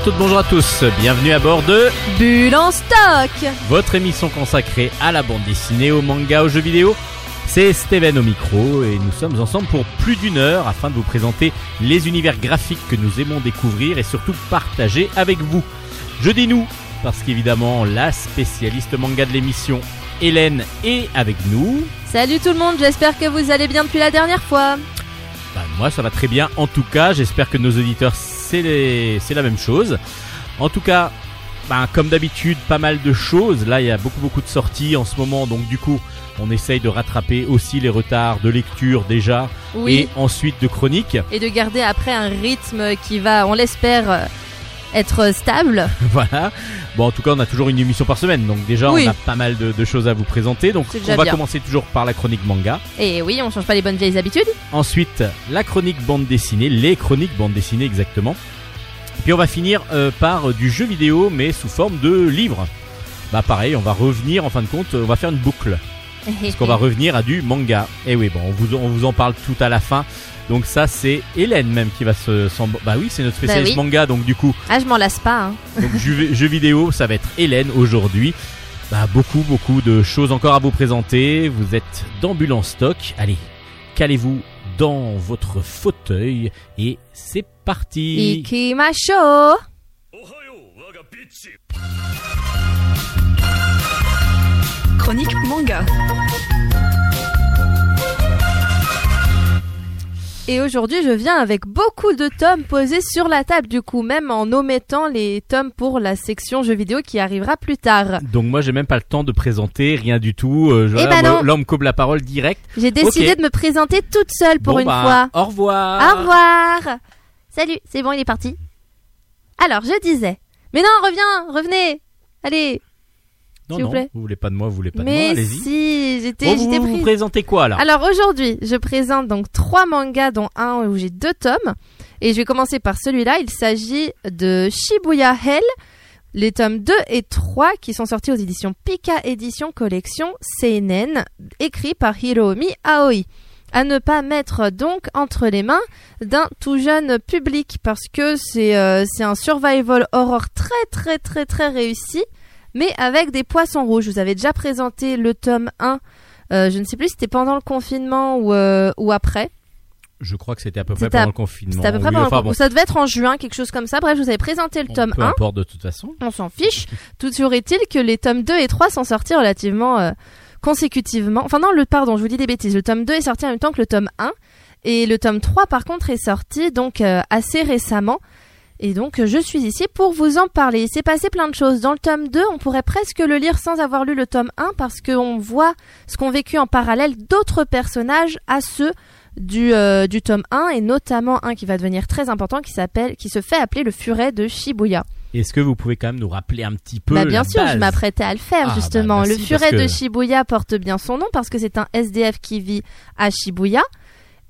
bonjour à toutes, bonjour à tous. Bienvenue à bord de Bulle en stock votre émission consacrée à la bande dessinée, au manga, aux jeux vidéo. C'est Steven au micro et nous sommes ensemble pour plus d'une heure afin de vous présenter les univers graphiques que nous aimons découvrir et surtout partager avec vous. Je dis nous parce qu'évidemment la spécialiste manga de l'émission, Hélène, est avec nous. Salut tout le monde, j'espère que vous allez bien depuis la dernière fois. Bah, moi ça va très bien en tout cas, j'espère que nos auditeurs c'est la même chose. En tout cas, bah, comme d'habitude, pas mal de choses. Là il y a beaucoup beaucoup de sorties en ce moment, donc du coup on essaye de rattraper aussi les retards de lecture déjà Oui, et ensuite de chroniques. et, de garder après un rythme qui va, on l'espère, être stable. voilà. Bon en tout cas on a toujours une émission par semaine, donc déjà Oui. on a pas mal de, de choses à vous présenter. Donc on va bien. commencer toujours par la chronique manga. Et oui, on change pas les bonnes vieilles habitudes. Ensuite, la chronique bande dessinée, les chroniques bande dessinée exactement. Puis on va finir euh, par euh, du jeu vidéo, mais sous forme de livre. Bah pareil, on va revenir, en fin de compte, euh, on va faire une boucle. Parce qu'on va revenir à du manga. Et oui, bon, on vous, on vous en parle tout à la fin. Donc ça, c'est Hélène même qui va se... s'en- Bah oui, c'est notre spécialiste oui. manga, donc du coup, Ah, je m'en lasse pas. hein. donc jeu, jeu vidéo, ça va être Hélène aujourd'hui. Bah beaucoup, beaucoup de choses encore à vous présenter. Vous êtes d'ambulance stock. Allez, calez-vous dans votre fauteuil et c'est parti. Ikimasho Chronique manga. Et aujourd'hui, je viens avec beaucoup de tomes posés sur la table, du coup, même en omettant les tomes pour la section jeux vidéo qui arrivera plus tard. Donc moi j'ai même pas le temps de présenter rien du tout. Euh, je- Eh là, ben moi, non. là, on me coupe la parole direct. J'ai décidé de me présenter toute seule pour Bon, une bah, fois. Au revoir. Au revoir. Salut, c'est bon, il est parti. Alors, je disais. Mais non, reviens, revenez. Allez. Non vous non, plaît. vous voulez pas de moi, vous voulez pas de moi, Mais allez-y. si, j'étais, Bon, vous, j'étais vous, présentez quoi là? Alors aujourd'hui, je présente donc trois mangas, dont un où j'ai deux tomes. Et je vais commencer par celui-là. Il s'agit de Shibuya Hell, les tomes 2 et 3 qui sont sortis aux éditions Pika Édition Collection Seinen, écrit par Hiromi Aoi. À ne pas mettre donc entre les mains d'un tout jeune public parce que c'est euh, c'est un survival horror très très très très réussi, mais avec des poissons rouges. Je vous avais déjà présenté le tome 1 euh, je ne sais plus si c'était pendant le confinement ou, euh, ou après. Je crois que c'était à peu près à- pendant le confinement. C'était à peu près Oui, pendant le enfin, con- bon, Ça devait être en juin, quelque chose comme ça. Bref, je vous avais présenté le bon, tome peu 1. importe de toute façon. On s'en fiche. Toujours est-il que les tomes 2 et 3 sont sortis relativement euh, consécutivement? Enfin non, le pardon, je vous dis des bêtises. Le tome 2 est sorti en même temps que le tome 1. Et le tome 3, par contre, est sorti donc euh, assez récemment. Et donc, je suis ici pour vous en parler. Il s'est passé plein de choses. Dans le tome 2, on pourrait presque le lire sans avoir lu le tome 1 parce qu'on voit ce qu'ont vécu en parallèle d'autres personnages à ceux du, euh, du tome 1 et notamment un qui va devenir très important qui s'appelle, qui se fait appeler le furet de Shibuya. Est-ce que vous pouvez quand même nous rappeler un petit peu Bah bien la sûr, base je m'apprêtais à le faire Ah, justement. bah, le furet que- de Shibuya porte bien son nom parce que c'est un SDF qui vit à Shibuya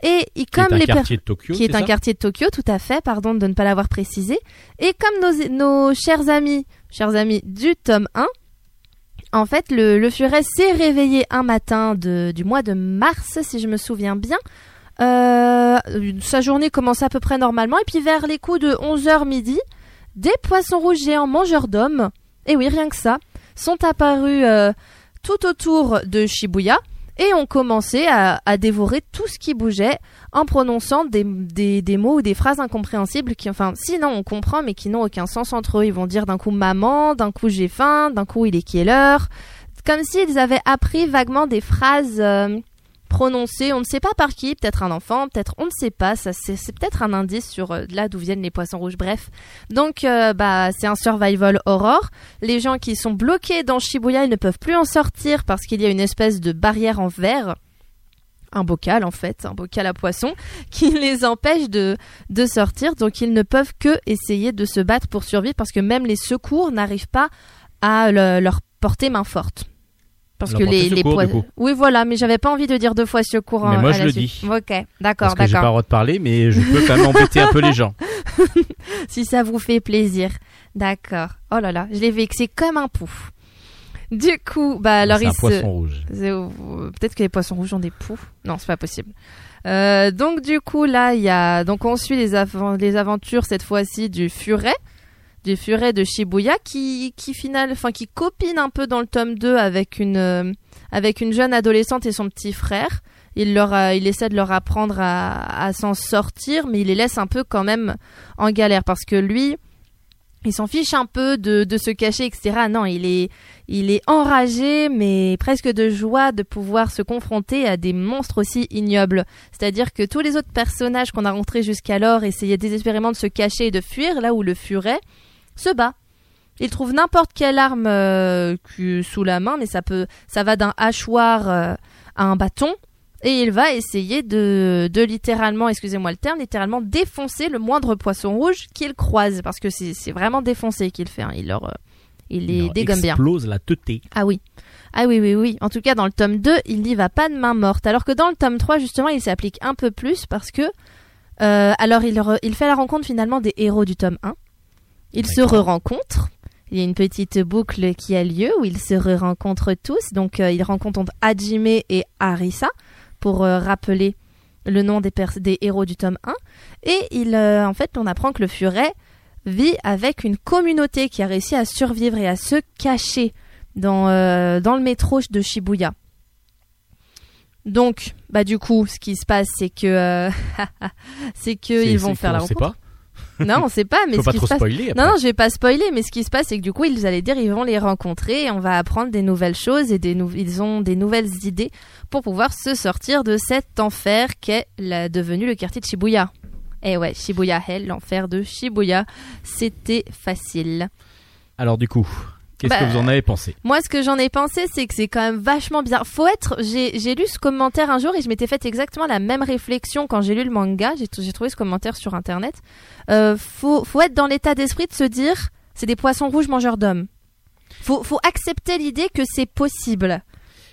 et il, Qui est comme un les quartier de Tokyo, qui est un quartier de Tokyo, tout à fait, pardon de ne pas l'avoir précisé. Et comme nos, nos chers amis, chers amis du tome 1, en fait, le, le furet s'est réveillé un matin de, du mois de mars, si je me souviens bien. Euh, sa journée commençait à peu près normalement, et puis vers les coups de 11h midi, des poissons rouges géants mangeurs d'hommes, et oui, rien que ça, sont apparus euh, tout autour de Shibuya et ont commencé à, à dévorer tout ce qui bougeait en prononçant des, des, des mots ou des phrases incompréhensibles qui, enfin, sinon on comprend, mais qui n'ont aucun sens entre eux. Ils vont dire d'un coup maman, d'un coup j'ai faim, d'un coup il est quelle heure? Comme s'ils avaient appris vaguement des phrases euh, prononcées, on ne sait pas par qui, peut-être un enfant, peut-être on ne sait pas, ça c'est peut-être un indice sur euh, là d'où viennent les poissons rouges, bref. Donc euh, bah c'est un survival horror. Les gens qui sont bloqués dans Shibuya, ils ne peuvent plus en sortir parce qu'il y a une espèce de barrière en verre un bocal en fait, un bocal à poissons, qui les empêche de, de sortir. Donc ils ne peuvent que essayer de se battre pour survivre parce que même les secours n'arrivent pas à le- leur porter main forte. Parce que les, les. Oui voilà, mais j'avais pas envie de dire deux fois secours. Mais hein, moi, à je la le suite. dis. Ok, d'accord, Parce que j'ai pas le d'accord. droit de parler, mais je peux quand même embêter un peu les gens. si ça vous fait plaisir. D'accord. Oh là là, je l'ai vexé comme un pouf. Du coup, bah alors il un se... poisson rouge. Peut-être que les poissons rouges ont des poux. Non, c'est pas possible. Euh, donc du coup là, il y a donc on suit les aventures cette fois-ci du furet des furets de Shibuya qui qui final enfin qui copine un peu dans le tome 2 avec une euh, avec une jeune adolescente et son petit frère. Il leur il essaie de leur apprendre à, à s'en sortir mais il les laisse un peu quand même en galère parce que lui il s'en fiche un peu de, de se cacher etc. Non, il est il est enragé mais presque de joie de pouvoir se confronter à des monstres aussi ignobles. C'est-à-dire que tous les autres personnages qu'on a rencontrés jusqu'alors essayaient désespérément de se cacher et de fuir, là où le furet se bat. Il trouve n'importe quelle arme euh, sous la main, mais ça peut, ça va d'un hachoir euh, à un bâton, et il va essayer de, de littéralement, excusez-moi le terme, littéralement défoncer le moindre poisson rouge qu'il croise, parce que c'est vraiment défoncé qu'il fait. hein. Il leur, euh, il les dégomme bien. explose la teuté. Ah oui. Ah oui, oui, oui. En tout cas, dans le tome 2, il n'y va pas de main morte. Alors que dans le tome 3, justement, il s'applique un peu plus parce que. euh, alors, il, re- il fait la rencontre finalement des héros du tome 1. Ils se re-rencontrent. Il y a une petite boucle qui a lieu où ils se re-rencontrent tous. Donc, euh, ils rencontrent Hajime et Arisa pour euh, rappeler le nom des, héros du tome 1. Et il, euh, en fait, on apprend que le furet vit avec une communauté qui a réussi à survivre et à se cacher dans, dans le métro de Shibuya. Donc, bah du coup, ce qui se passe, c'est que c'est que ils vont faire la rencontre. Non, on sait pas, mais Faut ce pas qui trop se passe. spoiler. après. Non, non, je vais pas spoiler, mais ce qui se passe, c'est que du coup, ils allaient dire, ils vont les rencontrer et on va apprendre des nouvelles choses et des nou- ils ont des nouvelles idées pour pouvoir se sortir de cet enfer qu'est la- devenu le quartier de Shibuya. Eh ouais, Shibuya Hell, l'enfer de Shibuya. C'était facile. Alors du coup, qu'est-ce Bah, que vous en avez pensé? Moi, ce que j'en ai pensé, c'est que c'est quand même vachement bizarre. Faut être. J'ai lu ce commentaire un jour et je m'étais fait exactement la même réflexion quand j'ai lu le manga. J'ai trouvé ce commentaire sur internet. Euh, faut, faut être dans l'état d'esprit de se dire c'est des poissons rouges mangeurs d'hommes. Faut, faut accepter l'idée que c'est possible.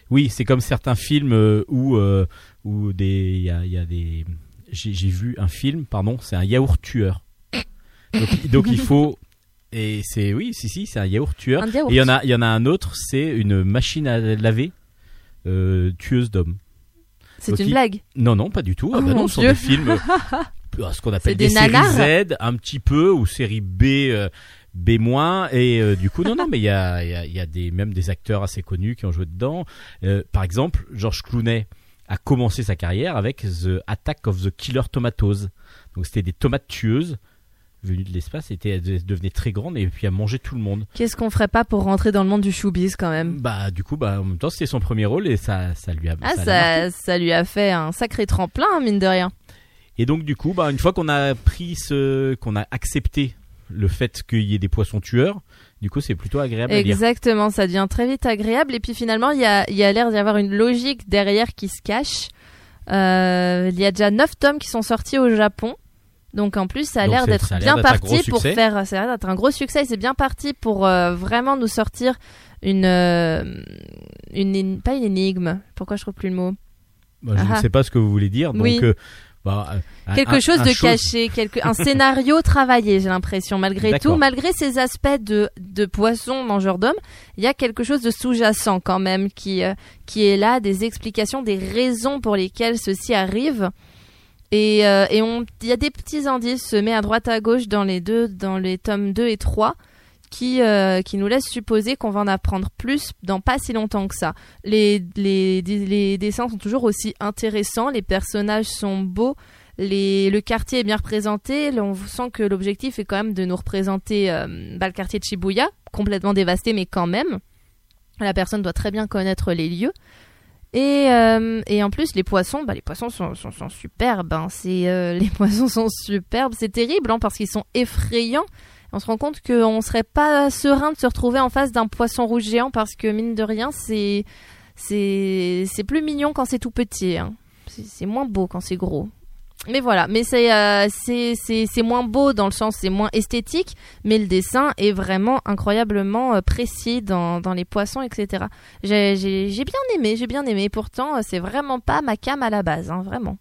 Oui, c'est comme certains films euh, où euh, où des il y a, il y a des j'ai j'ai vu un film, pardon, c'est un yaourt tueur. Donc, donc il faut et c'est oui, si si, c'est un yaourt tueur. Un yaourt. Et il y en a il y en a un autre, c'est une machine à laver euh, tueuse d'hommes. C'est donc une il- blague. Non non, pas du tout. Ah Oh bah non, mon ce sont Dieu. des films euh, ce qu'on appelle C'est des des, séries nanars. Z un petit peu ou série B euh, B- et euh, du coup non non mais il y a il y a, il y a des même des acteurs assez connus qui ont joué dedans Euh, par exemple George Clooney a commencé sa carrière avec The Attack of the Killer Tomatoes donc c'était des tomates tueuses venues de l'espace et étaient- elles devenaient très grandes et puis à manger tout le monde Qu'est-ce qu'on ferait pas pour rentrer dans le monde du showbiz quand même? Bah du coup bah en même temps c'était son premier rôle et ça ça lui a Ah, ça ça, ça lui a fait un sacré tremplin, mine de rien. Et donc du coup, bah, une fois qu'on a pris ce, qu'on a accepté le fait qu'il y ait des poissons tueurs, du coup c'est plutôt agréable à lire. Exactement, ça devient très vite agréable. Et puis finalement, il y a, il y a l'air d'y avoir une logique derrière qui se cache. Euh, il y a déjà 9 tomes qui sont sortis au Japon. Donc en plus, ça a l'air d'être bien parti pour faire. Ça a l'air d'être un gros succès. C'est bien parti pour euh, vraiment nous sortir une, euh, une, pas une énigme. Pourquoi je trouve plus le mot? Bah, je Ah. ne sais pas ce que vous voulez dire, donc Oui. euh, bah, un- quelque un- chose un de chose- caché, quelque, un scénario travaillé, j'ai l'impression. Malgré tout, malgré ces aspects de, de poissons mangeurs d'hommes, il y a quelque chose de sous-jacent quand même qui, qui est là, des explications, des raisons pour lesquelles ceci arrive. Et, euh, et on, il y a des petits indices semés à droite à gauche dans les deux, dans les tomes 2 et 3 qui, euh, qui nous laissent supposer qu'on va en apprendre plus dans pas si longtemps que ça. Les, les, les dessins sont toujours aussi intéressants, les personnages sont beaux, les, le quartier est bien représenté. On sent que l'objectif est quand même de nous représenter euh, bah, le quartier de Shibuya, complètement dévasté, mais quand même. La personne doit très bien connaître les lieux. Et, euh, et en plus, les poissons, bah, les poissons sont, superbes. hein. C'est, euh, les poissons sont superbes. C'est terrible hein, parce qu'ils sont effrayants. On se rend compte qu'on serait pas serein de se retrouver en face d'un poisson rouge géant parce que mine de rien, c'est c'est c'est plus mignon quand c'est tout petit. hein. C'est moins beau quand c'est gros. Mais voilà, mais c'est euh, c'est c'est c'est moins beau dans le sens c'est moins esthétique, mais le dessin est vraiment incroyablement euh, précis dans dans les poissons etc. J'ai bien aimé, j'ai bien aimé. Pourtant, euh, c'est vraiment pas ma cam à la base, hein, vraiment.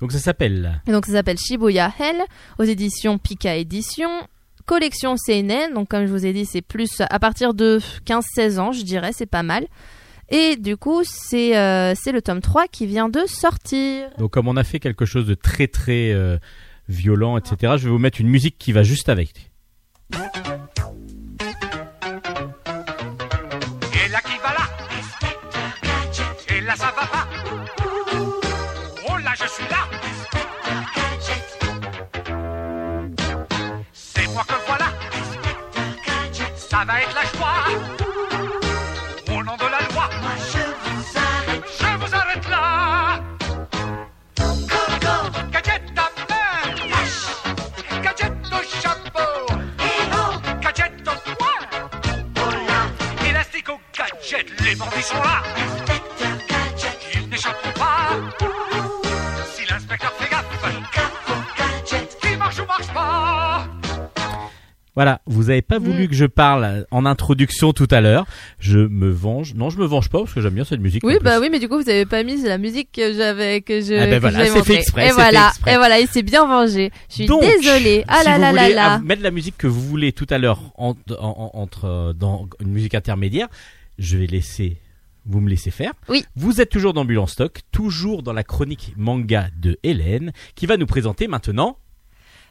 Donc ça s'appelle. Et donc ça s'appelle Shibuya Hell aux éditions Pika Éditions. Collection CNN, donc comme je vous ai dit, c'est plus à partir de 15-16 ans, je dirais, c'est pas mal. Et du coup, c'est euh, le tome 3 qui vient de sortir. Donc comme on a fait quelque chose de très très euh, violent, etc., je vais vous mettre une musique qui va juste avec. Et là qui va là? Et là ça va pas? Oh là je suis là C'est moi que voilà Ça va être là gadget. Les bandits sont là. Ils n'échapperont pas. Si l'inspecteur fait gaffe. Qui marche ou marche pas. Voilà, vous avez pas voulu Mm. que je parle en introduction tout à l'heure. Je me venge. Non, je me venge pas parce que j'aime bien cette musique. Oui, plus. bah oui, mais du coup, vous avez pas mis la musique que j'avais, que je. Ah ben voilà, j'avais c'est fait exprès, Et voilà, exprès. et voilà, il s'est bien vengé. Je suis Donc, désolée. Ah si là vous là là voulez là. mettre la musique que vous voulez tout à l'heure en- en- en- entre euh, dans une musique intermédiaire, je vais laisser. Vous me laissez faire. Oui. Vous êtes toujours dans Bulle en stock, toujours dans la chronique manga de Hélène, qui va nous présenter maintenant.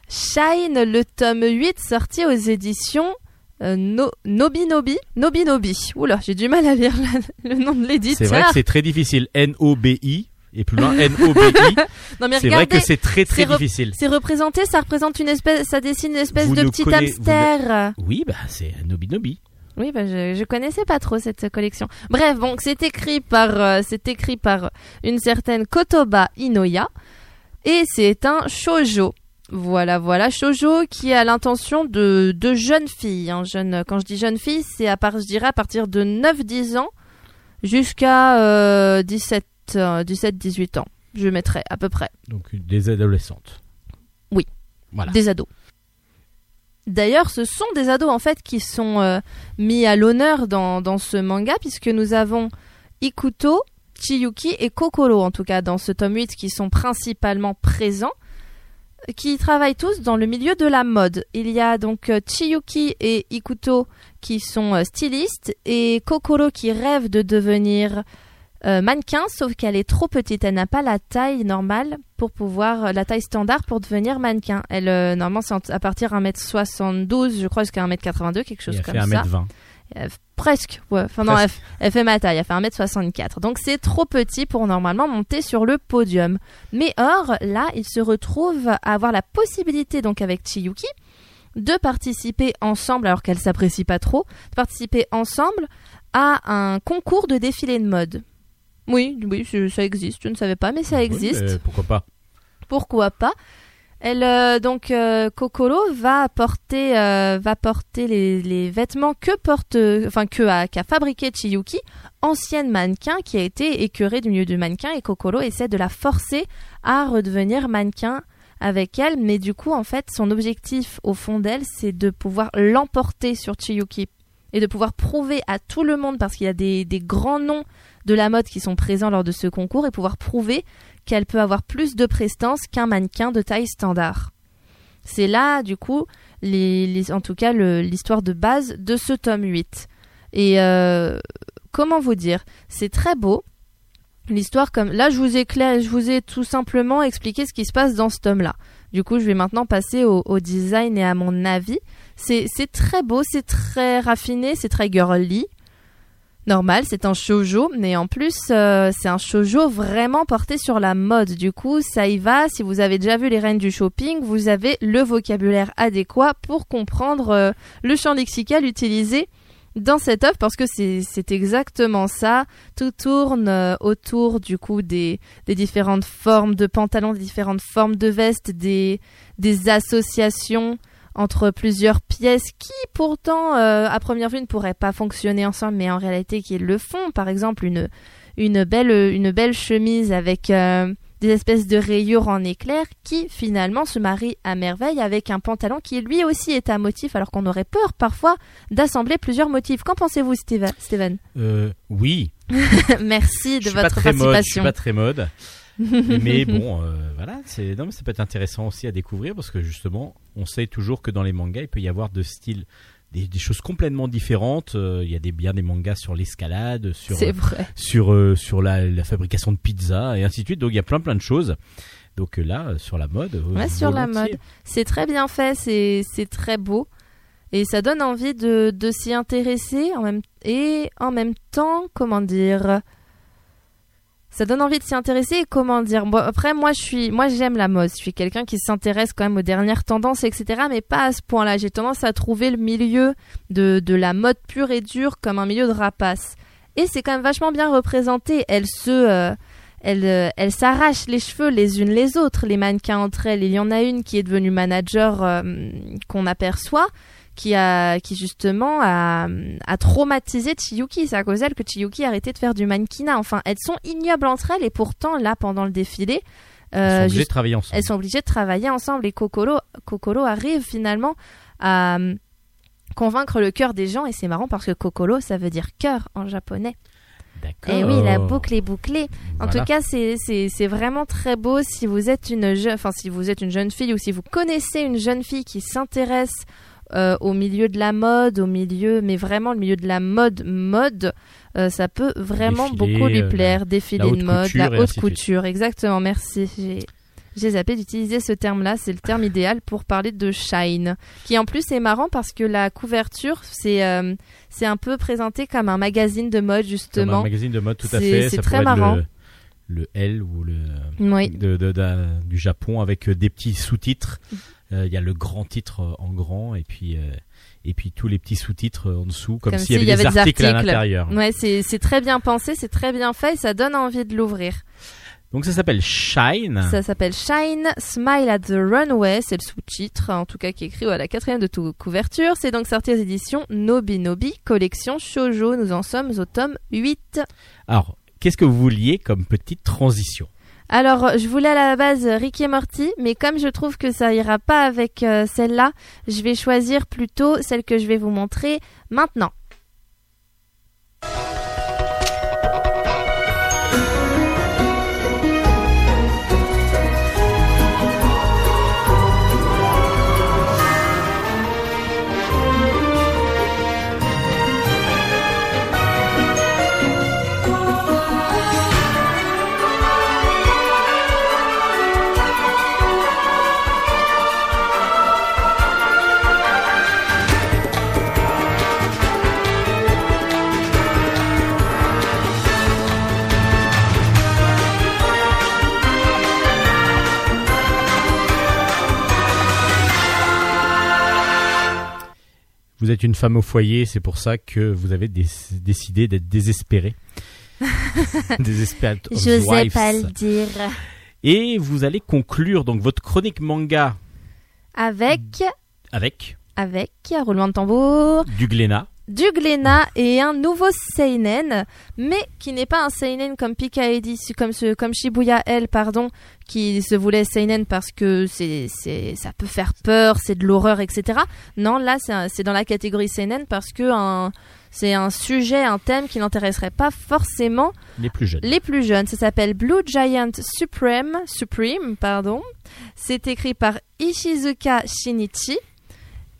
Shine, le tome 8, sorti aux éditions euh, no, Nobi Nobi. Nobi Nobi. Oula, j'ai du mal à lire la- le nom de C'est vrai l'éditeur. que c'est très difficile. N-O-B-I et plus loin N-O-B-I. Non mais c'est vrai que c'est très très difficile. c'est représenté, ça représente une espèce, ça dessine une espèce Vous de petit ne- hamster. Oui, bah c'est Nobi Nobi. Oui, bah, je, je connaissais pas trop cette collection. Bref, donc c'est écrit par euh, c'est écrit par une certaine Kotoba Inoya et c'est un shojo. Voilà, voilà, shojo qui a l'intention de de jeunes filles. hein. Jeune, quand je dis jeune fille, c'est à part, je dirais à partir de 9-10 ans jusqu'à euh, 17 euh, 17-18 ans. Je mettrais à peu près. Donc des adolescentes. Oui. Voilà. des ados. D'ailleurs, ce sont des ados en fait qui sont euh, mis à l'honneur dans, dans ce manga puisque nous avons Ikuto, Chiyuki et Kokoro en tout cas dans ce tome 8 qui sont principalement présents qui travaillent tous dans le milieu de la mode. Il y a donc euh, Chiyuki et Ikuto qui sont euh, stylistes et Kokoro qui rêve de devenir euh, mannequin, sauf qu'elle est trop petite. Elle n'a pas la taille normale pour pouvoir, euh, la taille standard pour devenir mannequin. Elle, euh, normalement, c'est à partir 1m72, je crois, jusqu'à 1m82, quelque chose comme fait ça. 1m20. Euh, presque, ouais. Enfin, non, elle, elle fait ma taille, elle fait 1m64. Donc, c'est trop petit pour normalement monter sur le podium. Mais or, là, il se retrouve à avoir la possibilité, donc avec Chiyuki, de participer ensemble, alors qu'elle s'apprécie pas trop, de participer ensemble à un concours de défilé de mode. Oui, oui, ça existe. Je ne savais pas, mais ça Oui, existe mais pourquoi pas pourquoi pas. Elle euh, donc euh, Kokoro va porter euh, va porter les, les vêtements que porte euh, enfin que a qu'a fabriqué Chiyuki, ancienne mannequin qui a été écœurée du milieu du mannequin et Kokoro essaie de la forcer à redevenir mannequin avec elle mais du coup en fait son objectif au fond d'elle c'est de pouvoir l'emporter sur Chiyuki et de pouvoir prouver à tout le monde parce qu'il y a des, des grands noms de la mode qui sont présents lors de ce concours et pouvoir prouver qu'elle peut avoir plus de prestance qu'un mannequin de taille standard. C'est là, du coup, en tout cas, l'histoire de base de ce tome 8. Et euh, comment vous dire? C'est très beau. L'histoire comme là, je vous ai cla- je vous ai tout simplement expliqué ce qui se passe dans ce tome-là. Du coup, je vais maintenant passer au, design et à mon avis. C'est c'est très beau, c'est très raffiné, c'est très girly. Normal, c'est un shoujo, mais en plus, euh, c'est un shoujo vraiment porté sur la mode. Du coup, ça y va. Si vous avez déjà vu les reines du shopping, vous avez le vocabulaire adéquat pour comprendre euh, le champ lexical utilisé dans cette œuvre, parce que c'est exactement ça. Tout tourne euh, autour du coup des, différentes formes de pantalons, des différentes formes de vestes, des associations entre plusieurs pièces qui pourtant euh, à première vue ne pourraient pas fonctionner ensemble mais en réalité qui le font par exemple une une belle une belle chemise avec euh, des espèces de rayures en éclair qui finalement se marient à merveille avec un pantalon qui lui aussi est à motif alors qu'on aurait peur parfois d'assembler plusieurs motifs. Qu'en pensez-vous Steven, Euh, oui. Merci Je de pas votre très mode. Je suis participation. pas très mode. Mais bon, euh, voilà, c'est non, mais ça peut être intéressant aussi à découvrir parce que justement, on sait toujours que dans les mangas, il peut y avoir de styles, des, des choses complètement différentes. Euh, il y a des bien des mangas sur l'escalade, sur vrai. sur euh, sur la, la fabrication de pizza et ainsi de suite. Donc il y a plein plein de choses. Donc euh, là, euh, sur la mode, euh, Ouais, sur la mode. C'est très bien fait, c'est c'est très beau. Et ça donne envie de, de s'y intéresser en même, et en même temps, comment dire, ça donne envie de s'y intéresser. Comment dire? Après, moi, je suis, moi, j'aime la mode. Je suis quelqu'un qui s'intéresse quand même aux dernières tendances, etc. Mais pas à ce point-là. J'ai tendance à trouver le milieu de, la mode pure et dure comme un milieu de rapace. Et c'est quand même vachement bien représenté. Elle se, euh, euh, les cheveux les unes les autres, les mannequins entre elles. Il y en a une qui est devenue manager euh, qu'on aperçoit, qui a, qui justement a, a traumatisé Chiyuki. C'est à cause d'elle que Chiyuki a arrêté de faire du mannequinat. Enfin, elles sont ignobles entre elles et pourtant là, pendant le défilé, euh, sont obligés juste- de travailler ensemble. elles sont obligées de travailler ensemble et Kokoro, Kokoro arrive finalement à euh, convaincre le cœur des gens et c'est marrant parce que Kokoro ça veut dire cœur en japonais. Et oui, la boucle est bouclée. En Voilà. tout cas, c'est- vraiment très beau si vous êtes une jeune, enfin si vous êtes une jeune fille ou si vous connaissez une jeune fille qui s'intéresse euh, au milieu de la mode, au milieu, mais vraiment le milieu de la mode, mode, euh, ça peut vraiment Défilé, beaucoup lui euh, plaire. Défilé de mode, la haute couture, exactement. Merci. J'ai zappé d'utiliser ce terme-là, c'est le terme idéal pour parler de Shine, qui en plus est marrant parce que la couverture, c'est euh, c'est un peu présenté comme un magazine de mode Comme un justement. magazine de mode, tout à fait. c'est très marrant. Le, le L ou le Oui. de, de- de- du Japon avec des petits sous-titres. Euh, Il y a le grand titre euh, en grand et puis euh, et puis tous les petits sous-titres en dessous, comme, Comme s'il y avait y des avait des articles, à articles. l'intérieur. Ouais, c'est c'est très bien pensé, c'est très bien fait et ça donne envie de l'ouvrir. Donc ça s'appelle Shine. Ça s'appelle Shine, Smile at the Runway, c'est le sous-titre, en tout cas qui est écrit à la quatrième de toute couverture. C'est donc sorti aux éditions Nobi Nobi, collection Shoujo. Nous en sommes au tome 8. Alors, qu'est-ce que vous vouliez comme petite transition? Alors, je voulais à la base Rick et Morty, mais comme je trouve que ça ira pas avec euh, celle-là, je vais choisir plutôt celle que je vais vous montrer maintenant. Vous êtes une femme au foyer, c'est pour ça que vous avez dé- décidé d'être désespérée. Desperate Je sais Wives. pas le dire. Et vous allez conclure donc votre chronique manga Avec, avec avec, roulement de tambour, du Glénat. Du Glénat et un nouveau seinen, mais qui n'est pas un seinen comme Pika Eddy, comme ce, comme Shibuya L, pardon, qui se voulait seinen parce que c'est, c'est, ça peut faire peur, c'est de l'horreur, etc. Non, là, c'est, dans la catégorie seinen parce que un, c'est un sujet, un thème qui n'intéresserait pas forcément Les plus jeunes. les plus jeunes. Ça s'appelle Blue Giant Supreme, Supreme, pardon. C'est écrit par Ishizuka Shinichi.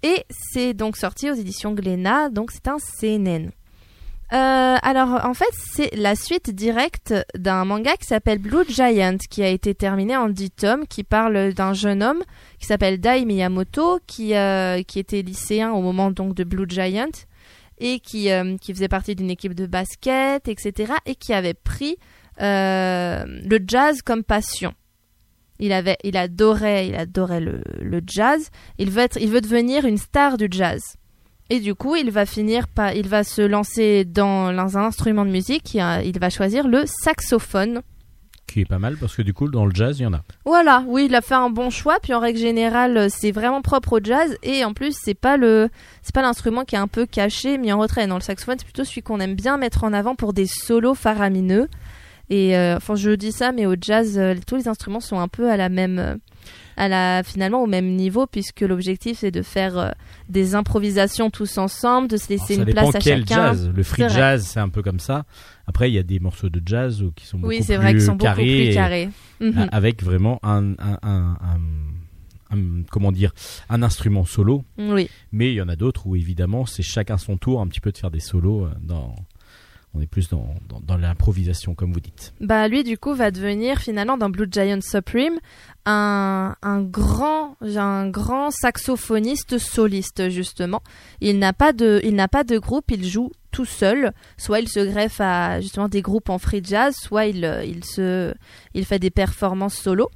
Et c'est donc sorti aux éditions Glénat, donc c'est un CNN. Euh, alors en fait c'est la suite directe d'un manga qui s'appelle Blue Giant qui a été terminé en 10 tomes qui parle d'un jeune homme qui s'appelle Dai Miyamoto qui, euh, qui était lycéen au moment donc de Blue Giant et qui, euh, qui faisait partie d'une équipe de basket etc et qui avait pris euh, le jazz comme passion. Il avait, il adorait, il adorait le, le jazz. Il veut être, il veut devenir une star du jazz. Et du coup, il va finir par, il va se lancer dans, dans un instrument de musique. Il, il va choisir le saxophone. Qui est pas mal parce que du coup, dans le jazz, il y en a. Voilà, oui, il a fait un bon choix. Puis en règle générale, c'est vraiment propre au jazz. Et en plus, c'est pas le, c'est pas l'instrument qui est un peu caché, mis en retrait. Dans le saxophone, c'est plutôt celui qu'on aime bien mettre en avant pour des solos faramineux. Et euh, enfin, je dis ça, mais au jazz, euh, tous les instruments sont un peu à la même, à la finalement au même niveau, puisque l'objectif c'est de faire euh, des improvisations tous ensemble, de se laisser Alors, une place à quel chacun. jazz. Le free jazz, c'est un peu comme ça. Après, il y a des morceaux de jazz qui sont beaucoup Oui, plus vrai qu'ils sont beaucoup carrés plus et- carrés. Mhm. avec vraiment un, un, un- un- un- comment dire un instrument solo. Oui. Mais il y en a d'autres où évidemment c'est chacun son tour un petit peu de faire des solos dans On est plus dans, dans, l'improvisation, comme vous dites. Bah lui du coup va devenir finalement dans Blue Giant Supreme un, un grand un grand saxophoniste soliste justement. Il n'a pas de il pas de groupe, il joue tout seul. Soit il se greffe à justement des groupes en free jazz, soit il euh, il se il fait des performances solo.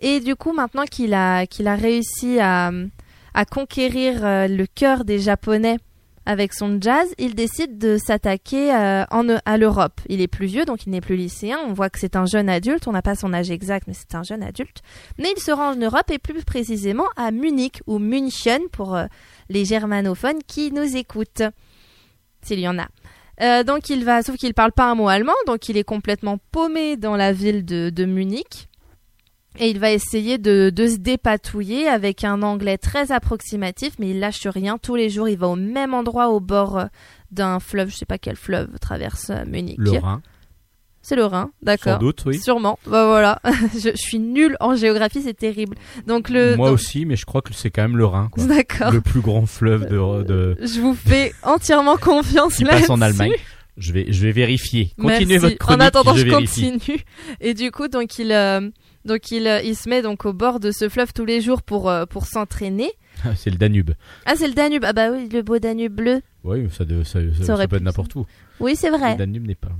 Et du coup maintenant qu'il a qu'il a réussi à à conquérir euh, le cœur des japonais avec son jazz, il décide de s'attaquer euh, à l'Europe. Il est plus vieux, donc il n'est plus lycéen. On voit que c'est un jeune adulte. On n'a pas son âge exact, mais c'est un jeune adulte. Mais il se rend en Europe et plus précisément à Munich ou München pour euh, les germanophones qui nous écoutent, s'il y en a. Euh, donc il va, sauf qu'il parle pas un mot allemand, donc il est complètement paumé dans la ville de, de Munich. Et il va essayer de, de se dépatouiller avec un anglais très approximatif, mais il lâche rien. Tous les jours, il va au même endroit au bord euh, d'un fleuve, je sais pas quel fleuve traverse euh, Munich. Le Rhin, C'est le Rhin, sans d'accord. doute, oui. Sûrement. Bah voilà, je, je suis nulle en géographie, c'est terrible. Donc le. Moi donc- aussi, mais je crois que c'est quand même le Rhin, quoi. D'accord. Le plus grand fleuve de, de Je vous fais entièrement confiance qui passe en. Allemagne. Je vais, je vais vérifier. Continuez Merci. votre chronique. En attendant, je je, continue. Et du coup, donc il, euh, donc il, euh, il se met donc au bord de ce fleuve tous les jours pour euh, pour s'entraîner. Ah, c'est le Danube. Ah, c'est le Danube. Ah bah oui, le beau Danube bleu. Oui, ça, de- ça, ça- peut être n'importe où. Oui, c'est Le vrai. Danube n'est pas.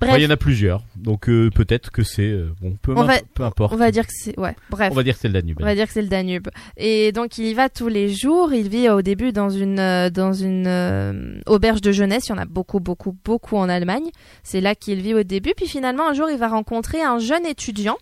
Bref, Ouais, il y en a plusieurs, donc euh, peut-être que c'est euh, bon, peu, On va- peu importe. on va dire que c'est ouais. Bref. On va dire que c'est le Danube. On va dire que c'est le Danube. Et donc il y va tous les jours. Il vit au début dans une dans une auberge de jeunesse. Il y en a beaucoup beaucoup beaucoup en Allemagne. C'est là qu'il vit au début. Puis finalement un jour il va rencontrer un jeune étudiant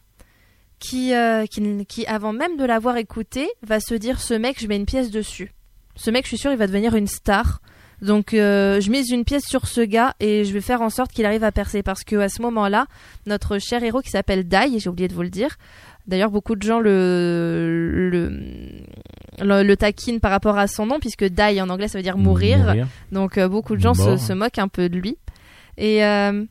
qui euh, qui, qui avant même de l'avoir écouté va se dire ce mec je mets une pièce dessus. Ce mec je suis sûr il va devenir une star. Donc euh, je mise une pièce sur ce gars et je vais faire en sorte qu'il arrive à percer parce que à ce moment-là notre cher héros qui s'appelle Dai, j'ai oublié de vous le dire, D'ailleurs, beaucoup de gens le, le, le, le taquinent par rapport à son nom, puisque die en anglais, ça veut dire mourir. Donc, euh, beaucoup de gens se, se moquent un peu de lui. Et euh,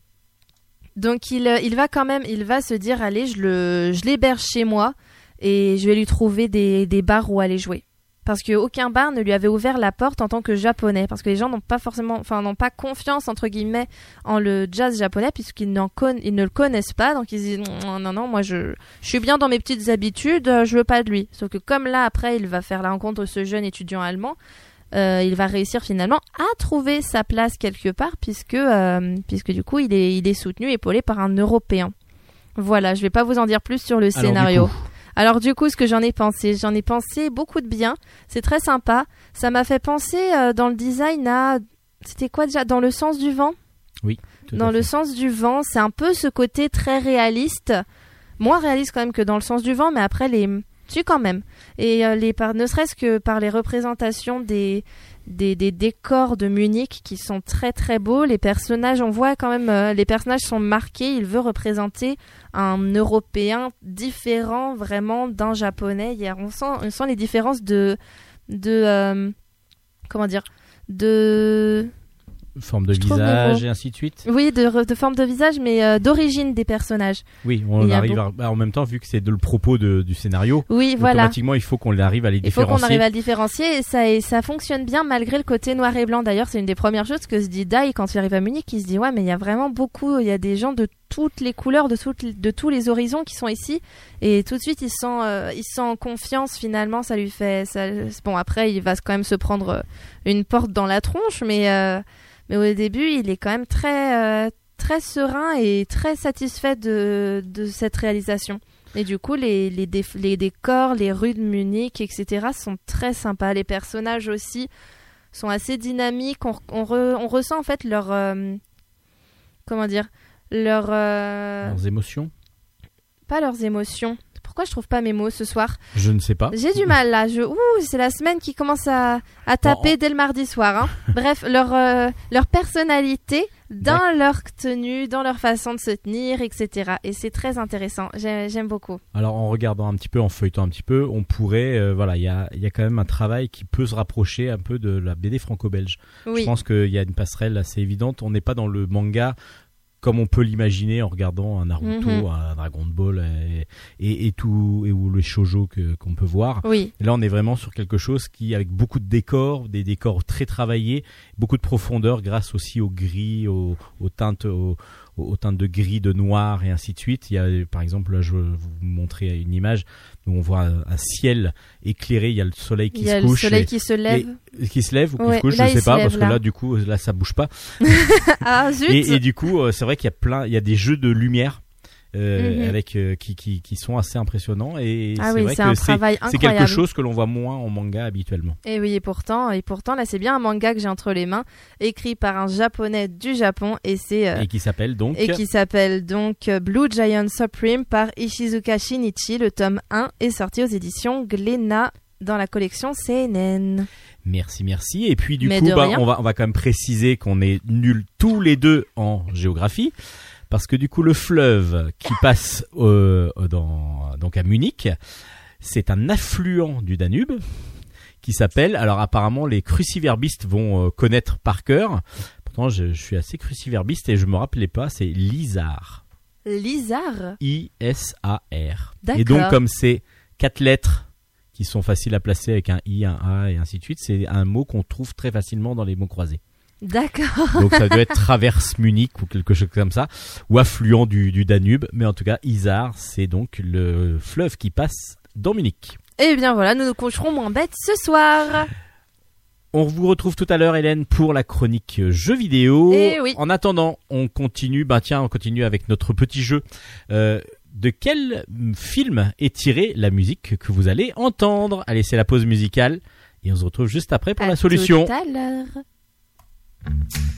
donc, il, euh, il va quand même, il va se dire, allez, je je l'héberge chez moi et je vais lui trouver des, des bars où aller jouer. Parce que aucun bar ne lui avait ouvert la porte en tant que japonais, parce que les gens n'ont pas forcément, enfin, n'ont pas confiance entre guillemets en le jazz japonais puisqu'ils ne le connaissent pas, donc ils disent non, non, non, moi je, je suis bien dans mes petites habitudes, euh, je veux pas de lui. Sauf que comme là après il va faire la rencontre de ce jeune étudiant allemand, euh, il va réussir finalement à trouver sa place quelque part puisque euh, puisque du coup il est il est soutenu épaulé par un Européen. Voilà, je vais pas vous en dire plus sur le Alors, du scénario. coup, Alors du coup, ce que j'en ai pensé, j'en ai pensé beaucoup de bien. C'est très sympa. Ça m'a fait penser euh, dans le design à, c'était quoi déjà, dans le sens du vent? tout à Dans le fait. sens du vent, c'est un peu ce côté très réaliste, moins réaliste quand même que dans le sens du vent, mais après les, tu quand même. Et euh, ne serait-ce que par les représentations des, des décors de Munich qui sont très très beaux. Les personnages, on voit quand même, euh, les personnages sont marqués. Il veut représenter un Européen différent vraiment d'un Japonais. A- on sent on sent les différences de de euh, comment dire de forme de je visage et ainsi de suite. oui, de, forme de visage, mais euh, d'origine des personnages. Oui, on arrive à- en même temps vu que c'est de le propos de- du scénario. Oui, voilà. Automatiquement, il faut qu'on arrive à les Il faut qu'on différencier. arrive à le différencier et ça, et ça fonctionne bien malgré le côté noir et blanc. D'ailleurs, c'est une des premières choses que se dit Dai quand il arrive à Munich. Il se dit ouais, mais il y a vraiment beaucoup, il y a des gens de toutes les couleurs, de, toutes, de tous les horizons qui sont ici. Et tout de suite, il se sent, euh, il sent confiance. Finalement, ça lui fait. Ça, bon, après, il va quand même se prendre euh, une porte dans la tronche, mais euh, mais au début, il est quand même très euh, très serein et très satisfait de de cette réalisation. Et du coup, les, les, les décors, les rues de Munich, etc., sont très sympas. Les personnages aussi sont assez dynamiques. On, on, re- on ressent en fait leur. euh, comment dire Leur. euh, Leurs émotions. pas leurs émotions. Pourquoi je trouve pas mes mots ce soir Je ne sais pas. J'ai du mal là. Je, ouh, c'est la semaine qui commence à, à taper dès le mardi soir. hein. Bref, leur, euh, leur personnalité dans leur tenue, dans leur façon de se tenir, etc. Et c'est très intéressant. J'ai- J'aime beaucoup. Alors en regardant un petit peu, en feuilletant un petit peu, on pourrait, euh, voilà, il y a, y a quand même un travail qui peut se rapprocher un peu de la BD franco-belge. Oui. Je pense qu'il y a une passerelle assez évidente. On n'est pas dans le manga comme on peut l'imaginer en regardant un Naruto, Mhm. un Dragon Ball et, et, et tout et ou le shoujo que qu'on peut voir. Oui, là, on est vraiment sur quelque chose qui, avec beaucoup de décors, des décors très travaillés, beaucoup de profondeur grâce aussi au gris, aux, aux teintes, aux, aux teintes de gris, de noir et ainsi de suite. Il y a, par exemple, là, je vais vous montrer une image où on voit un, ciel éclairé. Il y a le soleil qui il y a se le soleil et- qui se lève. et- qui se lève ou qui Ouais, se couche, là, je sais pas, lève, parce que là. là, du coup, là, ça bouge pas. Ah zut Et, et du coup, euh, c'est vrai qu'il y a plein, il y a des jeux de lumière. Euh, Mhm. avec euh, qui, qui, qui sont assez impressionnants et Ah c'est oui, vrai c'est que un c'est quelque chose que l'on voit moins en manga habituellement. Et oui, et pourtant, et pourtant, là, c'est bien un manga que j'ai entre les mains, écrit par un japonais du Japon, et c'est euh, et qui s'appelle donc et qui s'appelle donc Blue Giant Supreme par Ishizuka Shinichi. Le tome 1 est sorti aux éditions Glénat dans la collection CNN. merci merci et puis du Mais coup bah, on va on va quand même préciser qu'on est nuls tous les deux en géographie parce que du coup le fleuve qui passe euh, dans donc à Munich c'est un affluent du Danube qui s'appelle alors apparemment les cruciverbistes vont euh, connaître par cœur pourtant je, je suis assez cruciverbiste et je me rappelais pas c'est l'Isar Lizard? I-S-A-R. D'accord. Et donc, comme c'est quatre lettres qui sont faciles à placer avec un I, un A et ainsi de suite, c'est un mot qu'on trouve très facilement dans les mots croisés. D'accord. Donc, ça doit être traverse Munich ou quelque chose comme ça, ou affluent du, du Danube. Mais en tout cas, Isar, c'est donc le fleuve qui passe dans Munich. Et bien voilà, nous nous coucherons moins bêtes ce soir. On vous retrouve tout à l'heure, Hélène, pour la chronique jeux vidéo. Eh oui. En attendant, on continue. Bah tiens, on continue avec notre petit jeu. Euh, de quel film est tirée la musique que vous allez entendre? Allez, c'est la pause musicale et on se retrouve juste après pour À la solution. Tout à thank you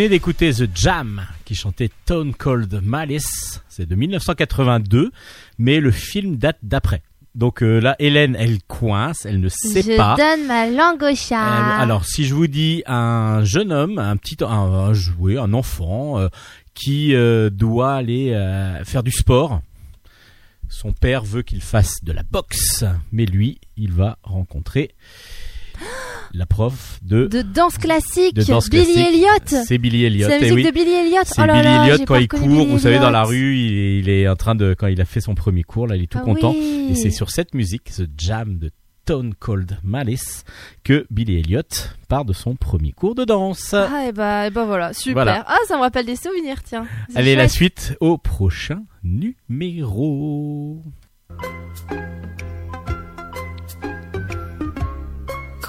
venez d'écouter The Jam qui chantait Tone Cold Malice. C'est de 1982, mais le film date d'après. Donc euh, là, Hélène, elle coince, elle ne sait je pas. donne ma langue au Euh, alors, si je vous dis un jeune homme, un petit, un, un jouet, un enfant euh, qui doit aller faire du sport. Son père veut qu'il fasse de la boxe, mais lui, il va rencontrer la prof de, de danse classique, de danse Billy classique. Elliot. C'est Billy Elliot. C'est la eh musique oui. de Billy Elliot. C'est oh Billy là, Elliot quand il court, Billy vous savez, dans la rue, il est, il est en train de, quand il a fait son premier cours, là, il est tout Ah content. oui. Et c'est sur cette musique, ce jam de Stone Cold Malice, que Billy Elliot part de son premier cours de danse. Ah et bah, et bah voilà, super. Voilà. Ah ça me rappelle des souvenirs, tiens. Allez, la suite au prochain numéro.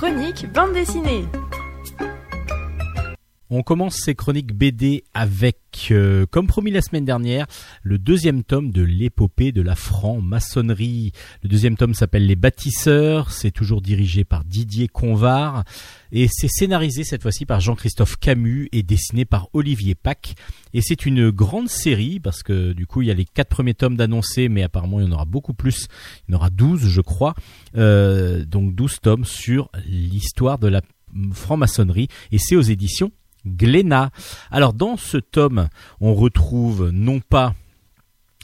Chronique bande dessinée. On commence ces chroniques BD avec, euh, comme promis la semaine dernière, le deuxième tome de l'épopée de la franc-maçonnerie. Le deuxième tome s'appelle Les Bâtisseurs, c'est toujours dirigé par Didier Convar et c'est scénarisé cette fois-ci par Jean-Christophe Camus et dessiné par Olivier Pack. Et c'est une grande série parce que du coup il y a les quatre premiers tomes d'annoncés mais apparemment il y en aura beaucoup plus. Il y en aura 12 je crois. Euh, donc 12 tomes sur l'histoire de la franc-maçonnerie et c'est aux éditions Glénat. Alors dans ce tome, on retrouve non pas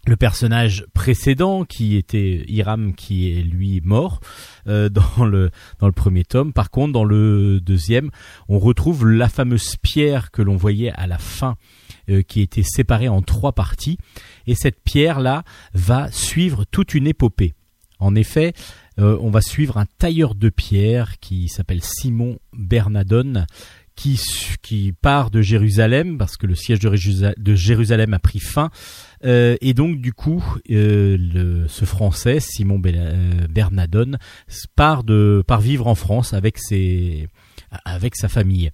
le personnage précédent qui était Hiram qui est lui mort euh, dans le premier tome. Par contre, dans le deuxième, on retrouve la fameuse pierre que l'on voyait à la fin euh, qui était séparée en trois parties et cette pierre là va suivre toute une épopée. En effet, euh, on va suivre un tailleur de pierre qui s'appelle Simon Bernadone qui, part de Jérusalem parce que le siège de, Jérusalem a pris fin. Euh, et donc du coup euh, ce Français Simon euh, Bernadone part de part vivre en France avec ses avec sa famille.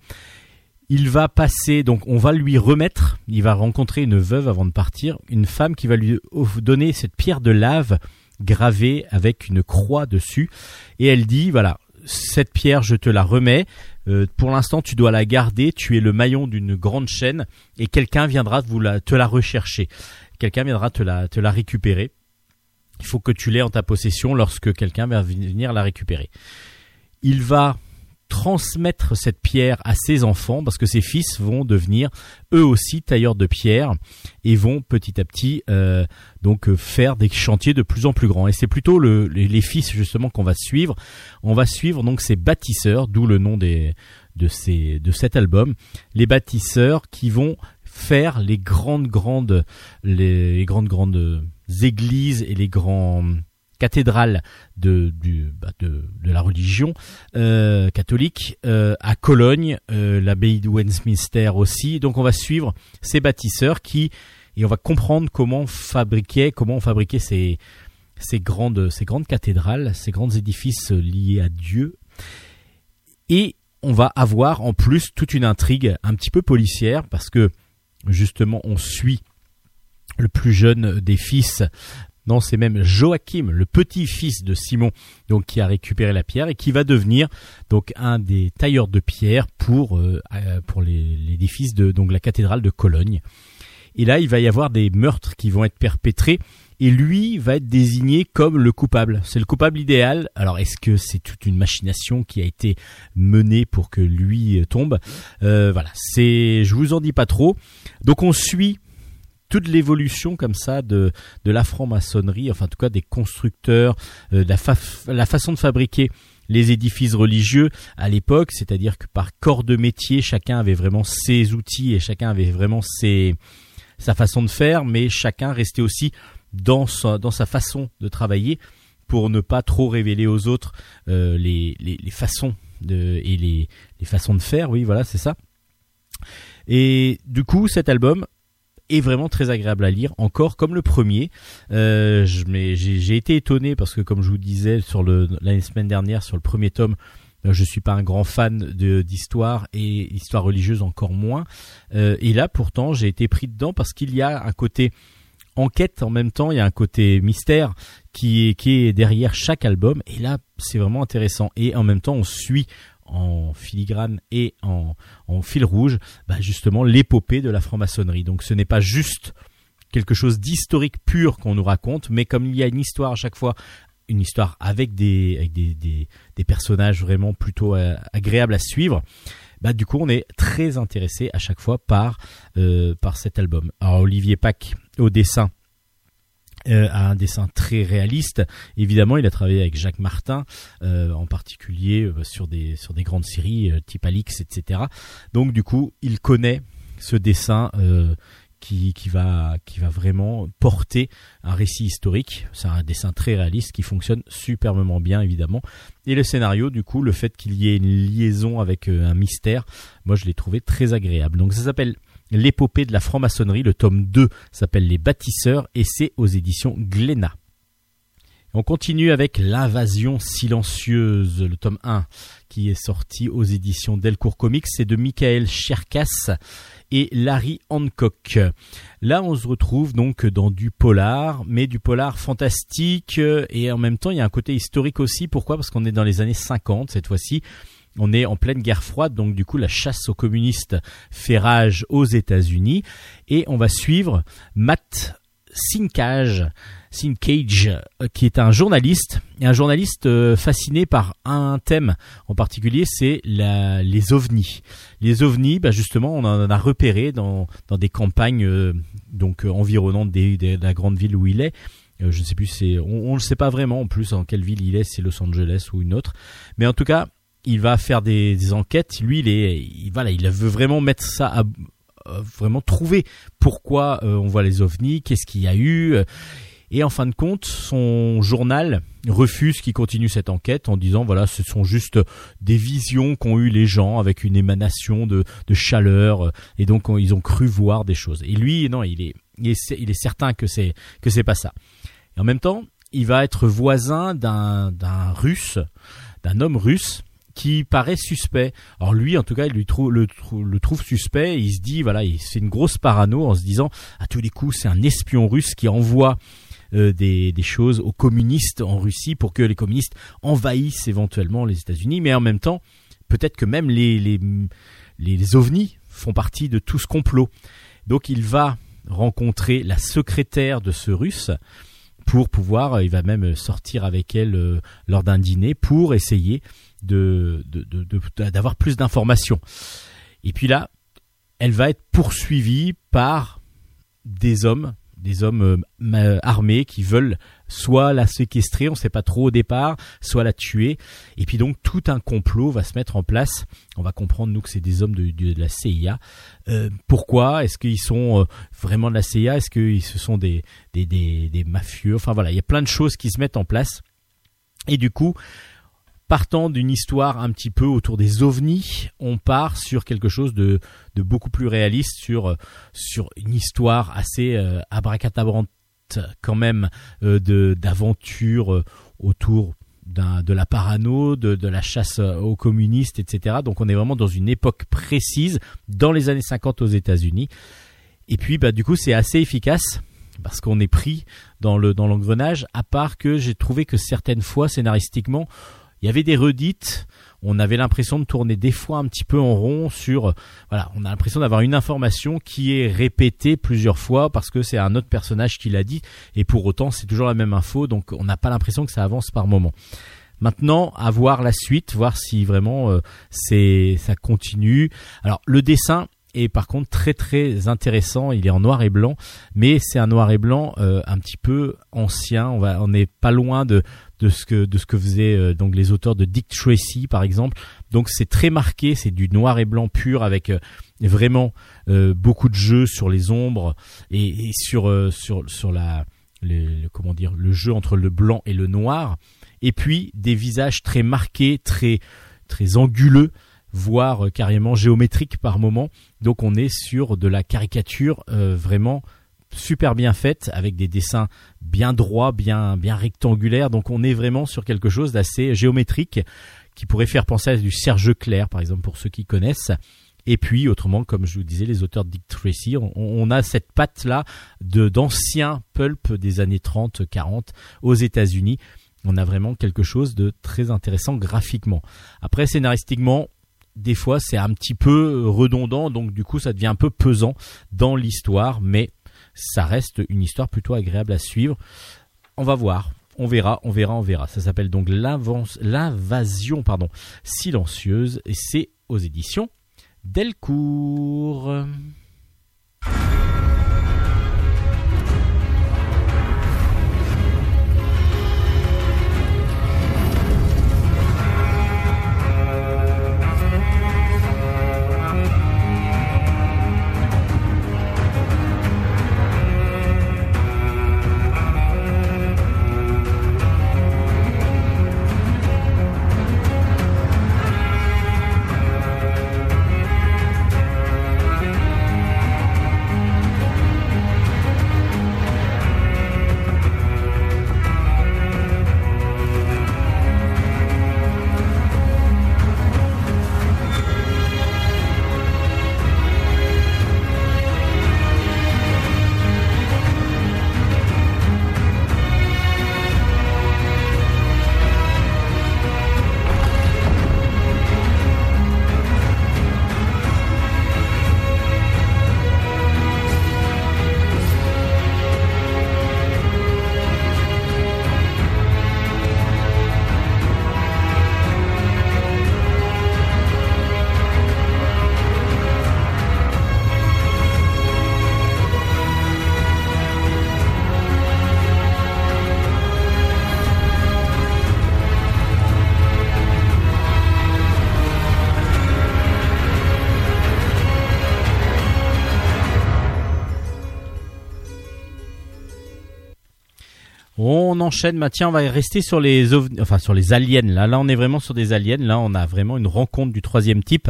Il va passer donc on va lui remettre, il va rencontrer une veuve avant de partir, une femme qui va lui donner cette pierre de lave gravée avec une croix dessus. Et elle dit voilà cette pierre je te la remets euh, pour l'instant, tu dois la garder. Tu es le maillon d'une grande chaîne et quelqu'un viendra la, te la rechercher. Quelqu'un viendra te la, te la récupérer. Il faut que tu l'aies en ta possession lorsque quelqu'un va venir la récupérer. Il va transmettre cette pierre à ses enfants parce que ses fils vont devenir eux aussi tailleurs de pierre et vont petit à petit euh, donc euh, faire des chantiers de plus en plus grands. Et c'est plutôt le, les, fils justement qu'on va suivre. On va suivre donc ces bâtisseurs d'où le nom de cet album. Les bâtisseurs qui vont faire les grandes grandes les grandes grandes églises et les grands du bah, de, la religion euh, catholique euh, à Cologne euh, l'abbaye de Westminster aussi. Donc on va suivre ces bâtisseurs qui et on va comprendre comment fabriquer comment on fabriquait ces ces grandes ces grandes cathédrales ces grands édifices liés à Dieu. Et on va avoir en plus toute une intrigue un petit peu policière parce que justement on suit le plus jeune des fils non, c'est même Joachim, le petit-fils de Simon, donc qui a récupéré la pierre et qui va devenir donc un des tailleurs de pierre pour euh, euh, pour l'édifice de donc la cathédrale de Cologne. Et là, il va y avoir des meurtres qui vont être perpétrés et lui va être désigné comme le coupable. C'est le coupable idéal. Alors, est-ce que c'est toute une machination qui a été menée pour que lui euh, tombe? Euh, Voilà, c'est je vous en dis pas trop. Donc on suit toute l'évolution comme ça de de la franc-maçonnerie, enfin en tout cas des constructeurs, euh, la, fa- la façon de fabriquer les édifices religieux à l'époque, c'est-à-dire que par corps de métier, chacun avait vraiment ses outils et chacun avait vraiment sa façon de faire, mais chacun restait aussi dans sa, façon de travailler pour ne pas trop révéler aux autres euh, les, façons et les façons de faire. Oui, voilà, c'est ça. Et du coup, cet album est vraiment très agréable à lire, encore comme le premier. Euh, j'ai été étonné parce que, comme je vous disais sur le la semaine dernière sur le premier tome, euh, je suis pas un grand fan d'histoire et histoire religieuse encore moins. Euh, et là, pourtant, j'ai été pris dedans parce qu'il y a un côté enquête en même temps, il y a un côté mystère qui est, qui est derrière chaque album. Et là, c'est vraiment intéressant. Et en même temps, on suit en filigrane et en, en fil rouge, bah, justement, l'épopée de la franc-maçonnerie. Donc, ce n'est pas juste quelque chose d'historique pur qu'on nous raconte, mais comme il y a une histoire à chaque fois une histoire avec des avec des, des, des personnages vraiment plutôt euh, agréables à suivre. Bah du coup on est très intéressé à chaque fois par euh, par cet album. Alors Olivier Pack au dessin euh, a un dessin très réaliste. Évidemment, il a travaillé avec Jacques Martin, euh, en particulier euh, sur des sur des grandes séries euh, type Alix, etc. Donc du coup, il connaît ce dessin qui, qui va qui va vraiment porter un récit historique. C'est un dessin très réaliste qui fonctionne superbement bien, évidemment. Et le scénario, du coup, le fait qu'il y ait une liaison avec un mystère, moi je l'ai trouvé très agréable. Donc ça s'appelle L'épopée de la franc-maçonnerie, le tome 2 s'appelle Les bâtisseurs et c'est aux éditions Glénat. On continue avec L'invasion silencieuse, le tome 1 qui est sorti aux éditions Delcourt Comics, c'est de Michael Cherkas et Larry Hancock. Là, on se retrouve donc dans du polar, mais du polar fantastique euh, et en même temps, il y a un côté historique aussi. Pourquoi? Parce qu'on est dans les années 50 cette fois-ci. On est en pleine guerre froide, donc du coup la chasse aux communistes fait rage aux États-Unis et on va suivre Matt Sinkage, Sinkage, euh, qui est un journaliste, et un journaliste euh, fasciné par un thème en particulier, c'est les ovnis. Les ovnis, bah justement, on en a repéré dans, des campagnes euh, donc environnantes de la grande ville où il est. Je ne sais plus, on ne le sait pas vraiment en plus en quelle ville il est, c'est Los Angeles ou une autre. Mais en tout cas, il va faire des, enquêtes. Lui, il est, il, voilà, il veut vraiment mettre ça à, euh, vraiment trouver pourquoi euh, on voit les ovnis, qu'est-ce qu'il y a eu. euh, et en fin de compte, son journal refuse qu'il continue cette enquête en disant voilà, ce sont juste des visions qu'ont eu les gens avec une émanation de, chaleur et donc on- ils ont cru voir des choses. Et lui, non, il est, il est, il est certain que c'est que c'est pas ça. Et en même temps, il va être voisin d'un d'un russe, d'un homme russe qui paraît suspect. Alors lui, en tout cas, il le, trou- le trouve suspect. Il se dit, voilà, il fait une grosse parano en se disant, à tous les coups, c'est un espion russe qui envoie euh, des, choses aux communistes en Russie pour que les communistes envahissent éventuellement les États-Unis. Mais en même temps, peut-être que même les, les ovnis font partie de tout ce complot. Donc il va rencontrer la secrétaire de ce russe pour pouvoir, euh, il va même sortir avec elle euh, lors d'un dîner pour essayer de d'avoir plus d'informations. Et puis là, elle va être poursuivie par des hommes, des hommes euh, armés qui veulent soit la séquestrer, on ne sait pas trop au départ, soit la tuer. Et puis donc tout un complot va se mettre en place. On va comprendre nous que c'est des hommes de, de- la CIA. Euh, pourquoi? Est-ce qu'ils sont euh, vraiment de la CIA Est-ce que ce sont des, des mafieux? Enfin voilà, il y a plein de choses qui se mettent en place. Et du coup, partant d'une histoire un petit peu autour des ovnis, on part sur quelque chose de, beaucoup plus réaliste, sur, une histoire assez euh, abracadabrante quand même euh, d'aventure euh, autour de la parano, de, la chasse aux communistes, etc. Donc on est vraiment dans une époque précise, dans les années 50 aux États-Unis. Et puis bah du coup c'est assez efficace parce qu'on est pris dans l'engrenage. À part que j'ai trouvé que certaines fois scénaristiquement il y avait des redites. On avait l'impression de tourner des fois un petit peu en rond sur, voilà, on a l'impression d'avoir une information qui est répétée plusieurs fois parce que c'est un autre personnage qui l'a dit et pour autant c'est toujours la même info donc on n'a pas l'impression que ça avance par moment. Maintenant, à voir la suite, voir si vraiment euh, c'est ça continue. Alors le dessin est par contre très très intéressant. Il est en noir et blanc, mais c'est un noir et blanc euh, un petit peu ancien. On n'est pas loin de de ce que de ce que faisaient euh, donc les auteurs de Dick Tracy par exemple. Donc c'est très marqué, c'est du noir et blanc pur avec euh, vraiment euh, beaucoup de jeux sur les ombres et, sur sur sur la le, comment dire le jeu entre le blanc et le noir et puis des visages très marqués, très très anguleux, voire carrément géométriques par moment. Donc on est sur de la caricature vraiment super bien faite avec des dessins bien droits, bien bien rectangulaires. Donc on est vraiment sur quelque chose d'assez géométrique qui pourrait faire penser à du Serge Clair par exemple pour ceux qui connaissent. Et puis autrement, comme je vous disais, les auteurs de Dick Tracy, on, on a cette patte là de d'anciens pulp des années 30, 40 aux États-Unis. On a vraiment quelque chose de très intéressant graphiquement. Après scénaristiquement, des fois c'est un petit peu redondant, donc du coup ça devient un peu pesant dans l'histoire, mais ça reste une histoire plutôt agréable à suivre. On va voir. On verra, on verra, on verra. Ça s'appelle donc l'invasion silencieuse et c'est aux éditions Delcourt. Enchaîne, bah, on va rester sur les enfin sur les aliens. Là, là, on est vraiment sur des aliens. Là, on a vraiment une rencontre du troisième type,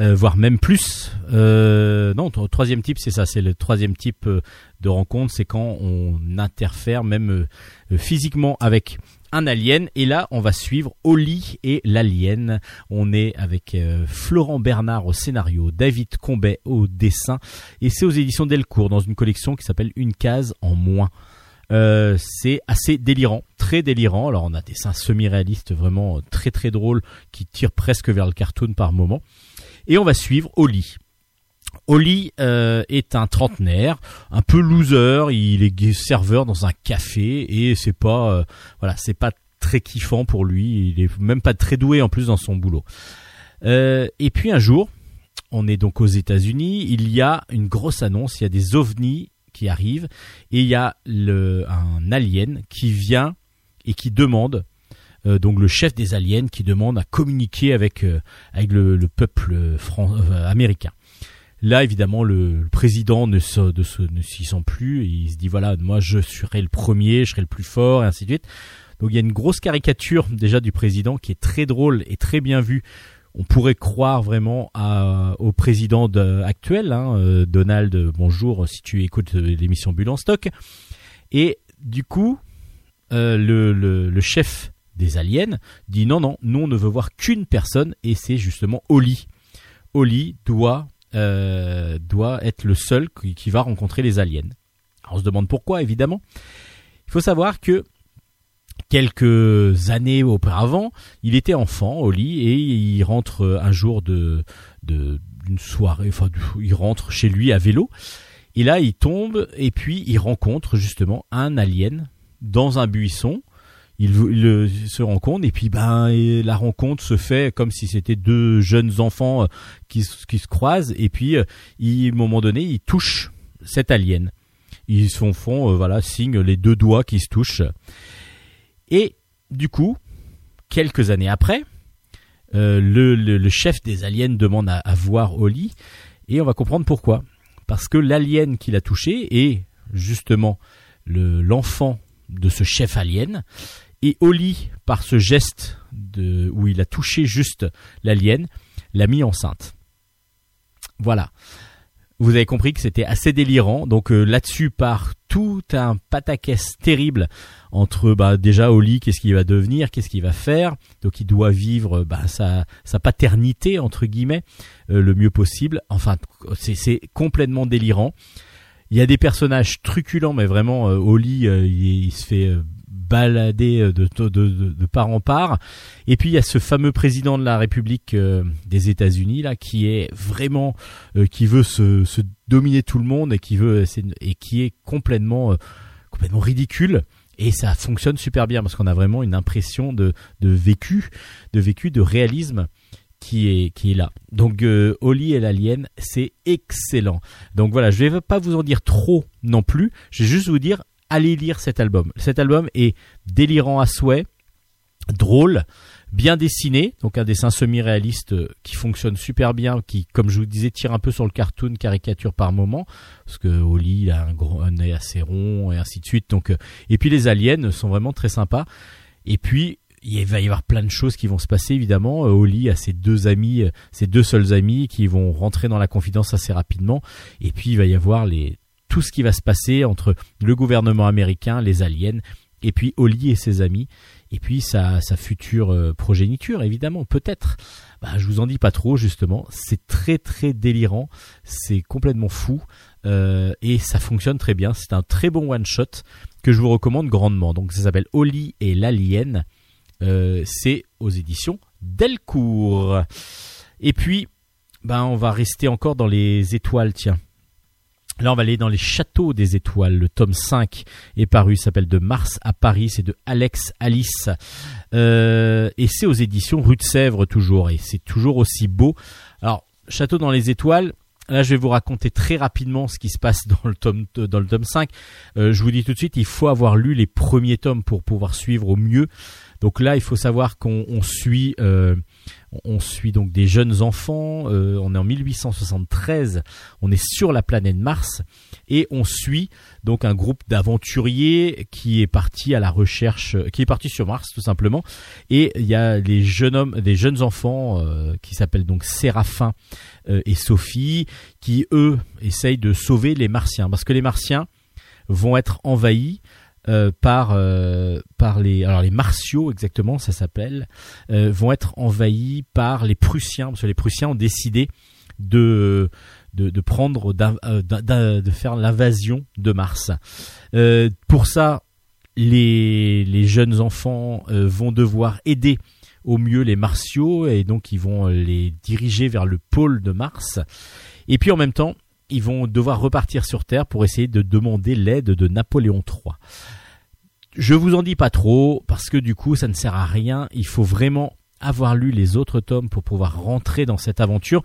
euh, voire même plus. Euh, non, tro- troisième type, c'est ça, c'est le troisième type euh, de rencontre, c'est quand on interfère même physiquement avec un alien. Et là, on va suivre Oli et l'alien. On est avec Florent Bernard au scénario, David Combet au dessin, et c'est aux éditions Delcourt dans une collection qui s'appelle Une case en moins. Euh, c'est assez délirant, très délirant. Alors on a des dessins semi-réalistes vraiment euh, très très drôles qui tirent presque vers le cartoon par moment. Et on va suivre Oli. Oli euh, est un trentenaire, un peu loser. Il est serveur dans un café et c'est pas voilà, c'est pas très kiffant pour lui. Il est même pas très doué en plus dans son boulot. Et puis un jour, on est donc aux États-Unis. Il y a une grosse annonce. Il y a des ovnis qui arrivent et il y a un alien qui vient et qui demande euh, donc le chef des aliens qui demande à communiquer avec euh, avec le, le peuple euh, américain. Là, évidemment, le, président ne se, ne s'y sent plus il se dit voilà, moi je serai le premier, je serai le plus fort et ainsi de suite. Donc il y a une grosse caricature déjà du président qui est très drôle et très bien vue. On pourrait croire vraiment au président de- actuel, hein, euh, Donald. Bonjour, si tu écoutes euh, l'émission Bulle en stock. Et du coup, euh, le, chef des aliens dit non, non, nous on ne veut voir qu'une personne et c'est justement Oli. Oli doit, doit être le seul qui, qui va rencontrer les aliens. Alors, on se demande pourquoi, évidemment. Il faut savoir que quelques années auparavant, il était enfant au lit et il rentre euh, un jour de d'une soirée, enfin il rentre chez lui à vélo et là il tombe et puis il rencontre justement un alien dans un buisson. Il, euh, se rencontre et puis ben la rencontre se fait comme si c'était deux jeunes enfants euh, qui, qui se croisent et puis il, à un moment donné il touche cet alien. Ils se font voilà signe les deux doigts qui se touchent. Et du coup, quelques années après, euh, le, chef des aliens demande à, voir Oli et on va comprendre pourquoi. Parce que l'alien qu'il a touché est justement le- l'enfant de ce chef alien et Oli, par ce geste où il a touché juste l'alien, l'a mis enceinte. Voilà. Vous avez compris que c'était assez délirant. Donc euh, là-dessus part tout un pataquès terrible entre bah, déjà Oli, qu'est-ce qu'il va devenir, qu'est-ce qu'il va faire. Donc il doit vivre bah, sa, sa paternité entre guillemets euh, le mieux possible. Enfin, c'est, complètement délirant. Il y a des personnages truculents, mais vraiment euh, Oli, euh, il, il se fait euh, balader euh, de, de, de, de part en part. Et puis il y a ce fameux président de la République euh, des États-Unis là, qui est vraiment, euh, qui veut se, se dominer tout le monde et qui veut, et qui est complètement, euh, complètement ridicule. Et ça fonctionne super bien parce qu'on a vraiment une impression de, vécu, de vécu, de réalisme qui est là. Donc euh, Oli et l'alien, c'est excellent. Donc voilà, je vais pas vous en dire trop non plus. Je vais juste vous dire allez lire cet album. Cet album est délirant à souhait, drôle, bien dessiné, donc un dessin semi-réaliste euh, qui fonctionne super bien, qui, comme je vous disais, tire un peu sur le cartoon, caricature par moment, parce que Oli a un, gros, un œil assez rond et ainsi de suite. Donc, euh, et puis les aliens sont vraiment très sympas. Et puis il va y avoir plein de choses qui vont se passer évidemment. Euh, Oli a ses deux amis, euh, ses deux seuls amis qui vont rentrer dans la confidence assez rapidement. Et puis il va y avoir les tout ce qui va se passer entre le gouvernement américain, les aliens, et puis Oli et ses amis, et puis sa, future euh, progéniture évidemment peut-être. Bah, je vous en dis pas trop justement. C'est très très délirant, c'est complètement fou euh, et ça fonctionne très bien. C'est un très bon one shot que je vous recommande grandement. Donc ça s'appelle Oli et l'alien. Euh, c'est aux éditions Delcourt. Et puis, ben, on va rester encore dans les étoiles, tiens. Là, on va aller dans les châteaux des étoiles. Le tome 5 est paru, s'appelle De Mars à Paris, c'est de Alex Alice. Euh, et c'est aux éditions Rue de Sèvres toujours, et c'est toujours aussi beau. Alors, Château dans les étoiles, Là, je vais vous raconter très rapidement ce qui se passe dans le tome dans le tome 5. Euh, je vous dis tout de suite, il faut avoir lu les premiers tomes pour pouvoir suivre au mieux. Donc là, il faut savoir qu'on on suit euh, on suit donc des jeunes enfants. euh, on est en 1873. On est sur la planète Mars et on suit donc un groupe d'aventuriers qui est parti à la recherche, qui est parti sur Mars tout simplement. Et il y a les jeunes hommes, des jeunes enfants euh, qui s'appellent donc Séraphin euh, et Sophie, qui eux essayent de sauver les Martiens parce que les Martiens vont être envahis euh, par euh, par les alors les Martiaux exactement ça s'appelle euh, vont être envahis par les Prussiens parce que les Prussiens ont décidé de de, de prendre euh, de faire l'invasion de Mars. Euh, pour ça, les les jeunes enfants vont devoir aider au mieux les Martiaux et donc ils vont les diriger vers le pôle de Mars. Et puis en même temps, ils vont devoir repartir sur Terre pour essayer de demander l'aide de Napoléon III. Je vous en dis pas trop parce que du coup ça ne sert à rien. Il faut vraiment avoir lu les autres tomes pour pouvoir rentrer dans cette aventure.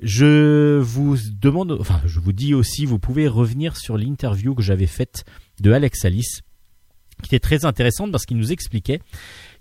Je vous demande, enfin je vous dis aussi, vous pouvez revenir sur l'interview que j'avais faite de Alex Alice, qui était très intéressante parce qu'il nous expliquait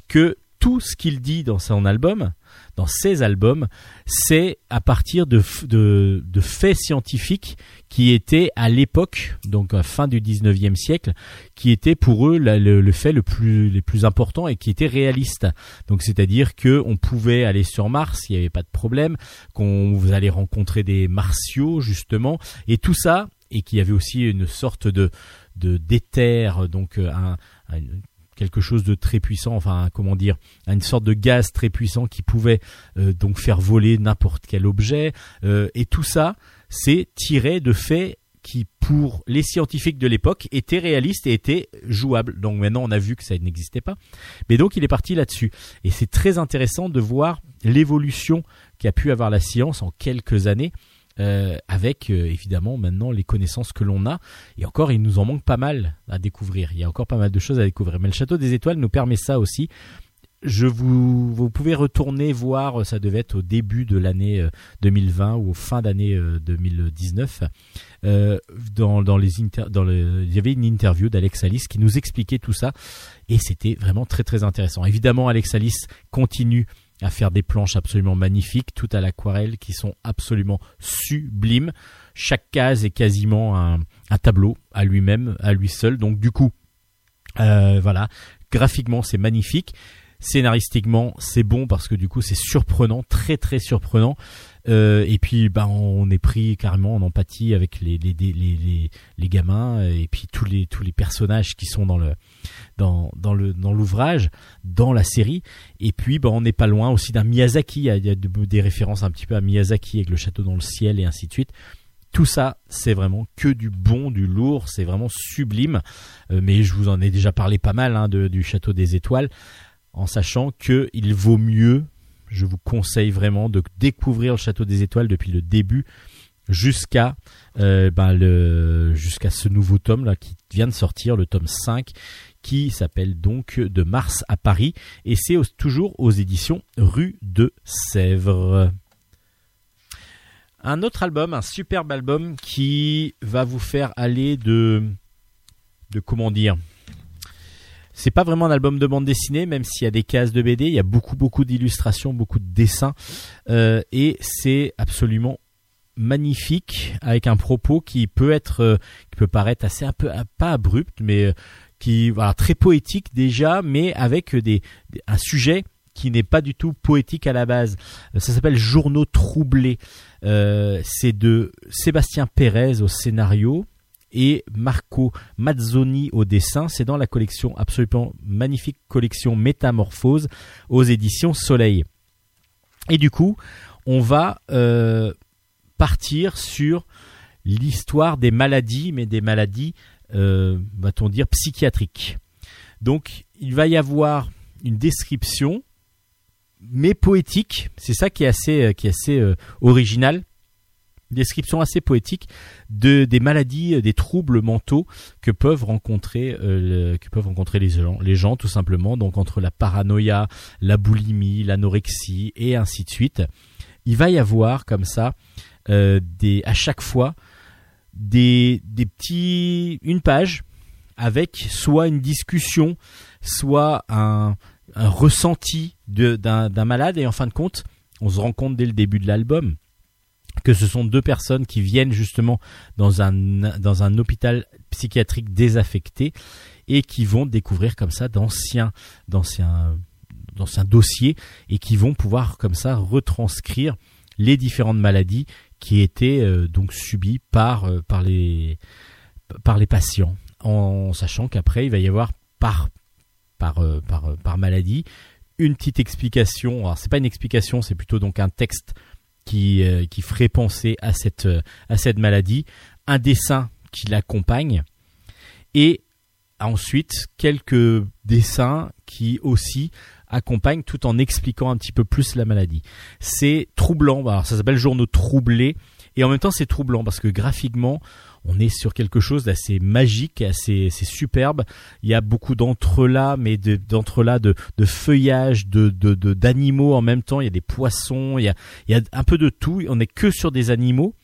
que tout ce qu'il dit dans son album, dans ses albums, c'est à partir de, de, de faits scientifiques qui étaient à l'époque, donc à fin du 19e siècle, qui étaient pour eux la- le, le fait le plus, les plus importants et qui étaient réalistes. Donc c'est-à-dire que on pouvait aller sur Mars, il n'y avait pas de problème, qu'on vous allez rencontrer des martiaux justement, et tout ça, et qu'il y avait aussi une sorte de de d'éther, donc euh, un, un- quelque chose de très puissant, enfin comment dire, une sorte de gaz très puissant qui pouvait euh, donc faire voler n'importe quel objet, euh, et tout ça, c'est tiré de faits qui, pour les scientifiques de l'époque, étaient réalistes et étaient jouables. Donc maintenant, on a vu que ça n'existait pas. Mais donc, il est parti là-dessus. Et c'est très intéressant de voir l'évolution qu'a pu avoir la science en quelques années. Euh, avec euh, évidemment maintenant les connaissances que l'on a. Et encore il nous en manque pas mal à découvrir. Il y a encore pas mal de choses à découvrir. Mais le château des étoiles nous permet ça aussi. Je vous vous pouvez retourner voir ça devait être au début de l'année euh, 2020 ou au fin d'année euh, 2019 euh, dans dans les inter- dans le il y avait une interview d'Alex Alice qui nous expliquait tout ça. Et c'était vraiment très très intéressant. Évidemment Alex Alice continue à faire des planches absolument magnifiques, tout à l'aquarelle, qui sont absolument sublimes. Chaque case est quasiment un, un tableau à lui-même, à lui seul. Donc du coup, euh, voilà, graphiquement c'est magnifique. Scénaristiquement, c'est bon parce que du coup c'est surprenant, très très surprenant. Euh, et puis bah on est pris carrément en empathie avec les les, les, les, les gamins et puis tous les tous les personnages qui sont dans le dans dans le dans l'ouvrage, dans la série. Et puis bah on n'est pas loin aussi d'un Miyazaki. Il y a, des références un petit peu à Miyazaki avec le château dans le ciel et ainsi de suite. Tout ça, c'est vraiment que du bon, du lourd, c'est vraiment sublime. Euh, mais je vous en ai déjà parlé pas mal hein, de, du château des étoiles, en sachant que il vaut mieux. Je vous conseille vraiment de découvrir le château des étoiles depuis le début jusqu'à euh, ben, ce nouveau tome là qui vient de sortir, le tome 5 qui s'appelle donc De Mars à Paris et c'est toujours aux éditions Rue de Sèvres. Un autre album, un superbe album qui va vous faire aller de de comment dire c'est pas vraiment un album de bande dessinée, même s'il y a des cases de BD, il y a beaucoup beaucoup d'illustrations, beaucoup de dessins, euh, et c'est absolument magnifique avec un propos qui peut être, euh, qui peut paraître assez un peu pas abrupt, mais euh, qui voilà très poétique déjà, mais avec des, des- un sujet qui n'est pas du tout poétique à la base. Euh, Ça s'appelle Journaux troublés. Euh, c'est de Sébastien Pérez au scénario et Marco Mazzoni au dessin. C'est dans la collection absolument magnifique collection Métamorphose aux éditions Soleil. Et du coup, on va euh, partir sur l'histoire des maladies, mais des maladies, euh, va-t-on dire, psychiatriques. Donc, il va y avoir une description, mais poétique. C'est ça qui est assez, euh, qui est assez original. Description assez poétique de des maladies, euh, des troubles mentaux que peuvent rencontrer, euh, que peuvent rencontrer les gens, les gens tout simplement. Donc entre la paranoïa, la boulimie, l'anorexie et ainsi de suite. Il va y avoir comme ça euh, des à chaque fois des des petits une page avec soit une discussion, soit un, un ressenti d'un malade et en fin de compte, on se rend compte dès le début de l'album que ce sont deux personnes qui viennent justement dans un hôpital psychiatrique désaffecté et qui vont découvrir comme ça d'anciens dossiers et qui vont pouvoir comme ça retranscrire les différentes maladies qui étaient euh, donc subies par euh, par les patients. En sachant qu'après il va y avoir par euh, par maladie une petite explication. Alors c'est pas une explication c'est plutôt donc un texte qui euh, qui ferait penser à cette euh, à cette maladie. Un dessin qui l'accompagne. Et ensuite quelques dessins qui aussi accompagnent tout en expliquant un petit peu plus la maladie. C'est troublant, alors ça s'appelle journaux troublés et en même temps c'est troublant parce que graphiquement on est sur quelque chose d'assez magique, assez, assez superbe. Il y a beaucoup d'entrelacs, mais de- d'entrelacs de, de feuillage, de de- de- d'animaux en même temps. Il y a des poissons, il y a, un peu de tout. On n'est que sur des animaux.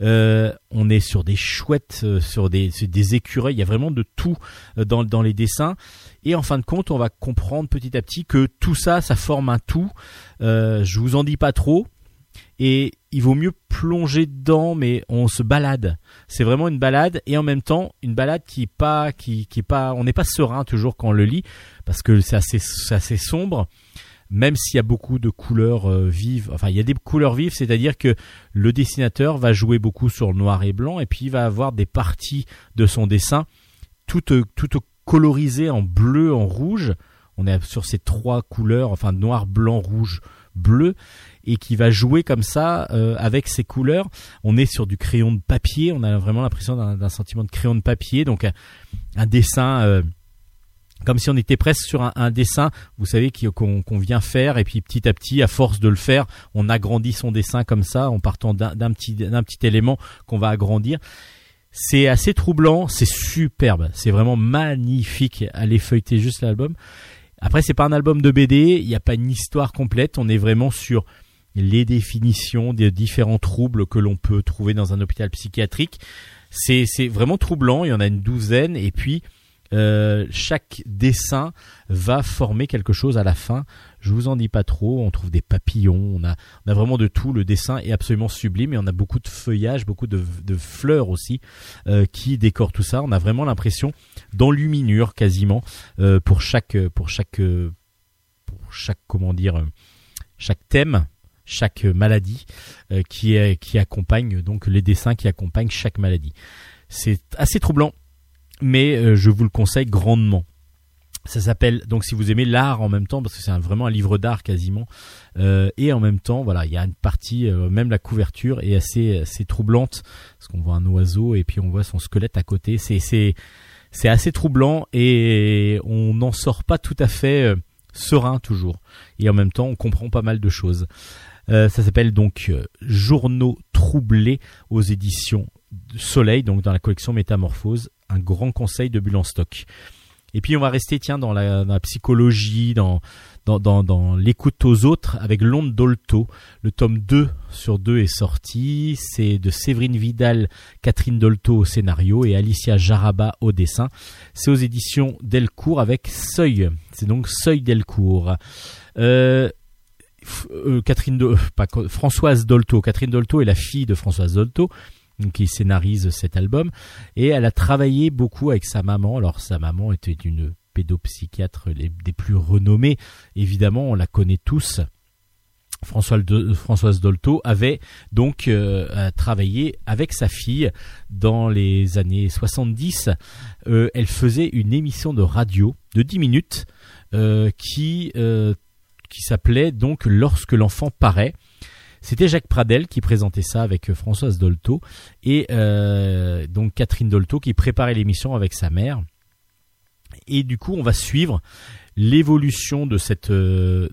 Euh, on est sur des chouettes, euh, sur des, écureuils. Il y a vraiment de tout euh, dans, les dessins. Et en fin de compte, on va comprendre petit à petit que tout ça, ça forme un tout. Je vous en dis pas trop. Et il vaut mieux plonger dedans, mais on se balade. C'est vraiment une balade et en même temps une balade qui pas, qui, qui pas, on n'est pas serein toujours quand on le lit parce que c'est assez, assez sombre. Même s'il y a beaucoup de couleurs euh, vives, enfin il y a des couleurs vives, c'est-à-dire que le dessinateur va jouer beaucoup sur le noir et blanc et puis il va avoir des parties de son dessin toutes toutes colorisées en bleu, en rouge. On est sur ces trois couleurs, enfin noir, blanc, rouge, bleu, et qui va jouer comme ça euh, avec ces couleurs. On est sur du crayon de papier, on a vraiment l'impression d'un sentiment de crayon de papier, donc un, dessin. euh, comme si on était presque sur un, dessin, vous savez, qu'on vient faire, et puis petit à petit, à force de le faire, on agrandit son dessin comme ça, en partant d'un petit, petit élément qu'on va agrandir. C'est assez troublant, c'est superbe, c'est vraiment magnifique. Allez feuilleter juste l'album. Après, c'est pas un album de BD, il n'y a pas une histoire complète, on est vraiment sur les définitions des différents troubles que l'on peut trouver dans un hôpital psychiatrique. C'est c'est vraiment troublant, il y en a une douzaine, et puis euh, chaque dessin va former quelque chose à la fin. Je vous en dis pas trop. On trouve des papillons, on a, on a vraiment de tout. Le dessin est absolument sublime et on a beaucoup de feuillage, beaucoup de, de fleurs aussi euh, qui décorent tout ça. On a vraiment l'impression d'enluminure quasiment euh, pour chaque, pour chaque, pour chaque comment dire, chaque thème, chaque maladie euh, qui est, qui accompagne donc les dessins qui accompagnent chaque maladie. C'est assez troublant mais euh, je vous le conseille grandement. Ça s'appelle donc si vous aimez l'art en même temps parce que c'est vraiment un livre d'art quasiment euh, et en même temps voilà il y a une partie même la couverture est assez assez troublante parce qu'on voit un oiseau et puis on voit son squelette à côté c'est c'est c'est assez troublant et on n'en sort pas tout à fait serein toujours et en même temps on comprend pas mal de choses. Euh, ça s'appelle donc euh, Journaux troublés aux éditions Soleil, donc dans la collection Métamorphose, un grand conseil de Bulle en stock. Et puis on va rester tiens dans la, psychologie, dans l'écoute aux autres avec l'onde d'Olto. Le tome 2 sur 2 est sorti. C'est de Séverine Vidal, Catherine Dolto au scénario et Alicia Jaraba au dessin. C'est aux éditions Delcourt avec Seuil. C'est donc Seuil Delcourt. Euh, euh, Catherine Do- pas Françoise Dolto. Catherine Dolto est la fille de Françoise Dolto qui scénarise cet album et elle a travaillé beaucoup avec sa maman. Alors sa maman était une pédopsychiatre des plus renommées. Évidemment, on la connaît tous. Françoise, de- Françoise Dolto avait donc euh, euh, travaillé avec sa fille dans les années 70. Euh, elle faisait une émission de radio de 10 minutes euh, qui, euh, qui s'appelait donc Lorsque l'enfant paraît. C'était Jacques Pradel qui présentait ça avec euh, Françoise Dolto et euh, donc Catherine Dolto qui préparait l'émission avec sa mère. Et du coup, on va suivre l'évolution de cette euh,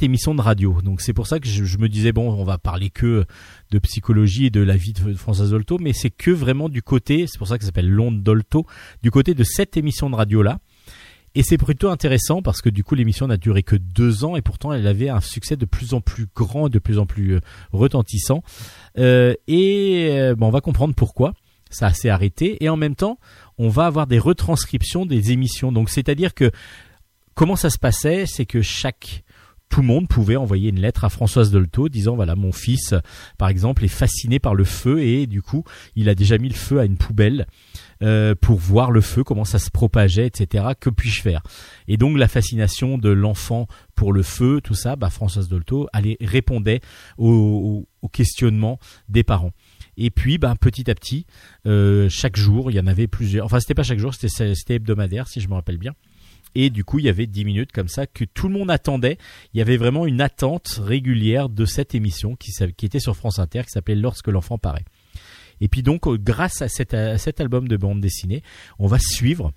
émission de radio. Donc c'est pour ça que je, je me disais bon, on va parler que de psychologie et de la vie de Françoise Dolto, mais c'est que vraiment du côté, c'est pour ça que ça s'appelle l'onde Dolto, du côté de cette émission de radio là. Et c'est plutôt intéressant parce que du coup l'émission n'a duré que deux ans et pourtant elle avait un succès de plus en plus grand, de plus en plus euh, retentissant. Euh, et euh, bon, on va comprendre pourquoi ça s'est arrêté. Et en même temps, on va avoir des retranscriptions des émissions. Donc c'est-à-dire que comment ça se passait, c'est que chaque tout le monde pouvait envoyer une lettre à Françoise Dolto disant voilà mon fils par exemple est fasciné par le feu et du coup il a déjà mis le feu à une poubelle euh, pour voir le feu comment ça se propageait etc que puis-je faire? Et donc la fascination de l'enfant pour le feu tout ça bah, Françoise Dolto allait répondait aux, aux questionnements des parents et puis, ben, petit à petit, euh, chaque jour, il y en avait plusieurs. Enfin, c'était pas chaque jour, c'était c'était hebdomadaire, si je me rappelle bien. Et du coup, il y avait 10 minutes comme ça que tout le monde attendait. Il y avait vraiment une attente régulière de cette émission qui, qui était sur France Inter, qui s'appelait Lorsque l'enfant paraît. Et puis donc, euh, grâce à, cet- album de bande dessinée, on va suivre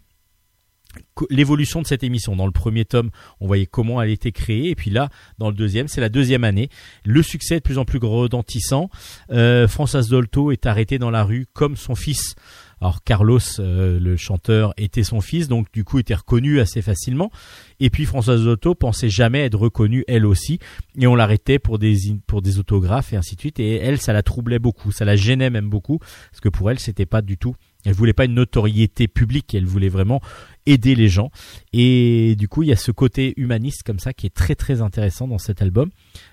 l'évolution de cette émission. Dans le premier tome, on voyait comment elle était créée, et puis là, dans le deuxième, c'est la deuxième année. Le succès est de plus en plus retentissant. Euh, Françoise Dolto est arrêtée dans la rue comme son fils. Alors Carlos, euh, le chanteur, était son fils, donc du coup était reconnu assez facilement. Et puis Françoise Dolto pensait jamais être reconnue elle aussi, et on l'arrêtait pour des pour des autographes et ainsi de suite. Et elle, ça la troublait beaucoup, ça la gênait même beaucoup, parce que pour elle, c'était pas du tout. Elle voulait pas une notoriété publique, elle voulait vraiment aider les gens. Et du coup, il y a ce côté humaniste comme ça qui est très très intéressant dans cet album.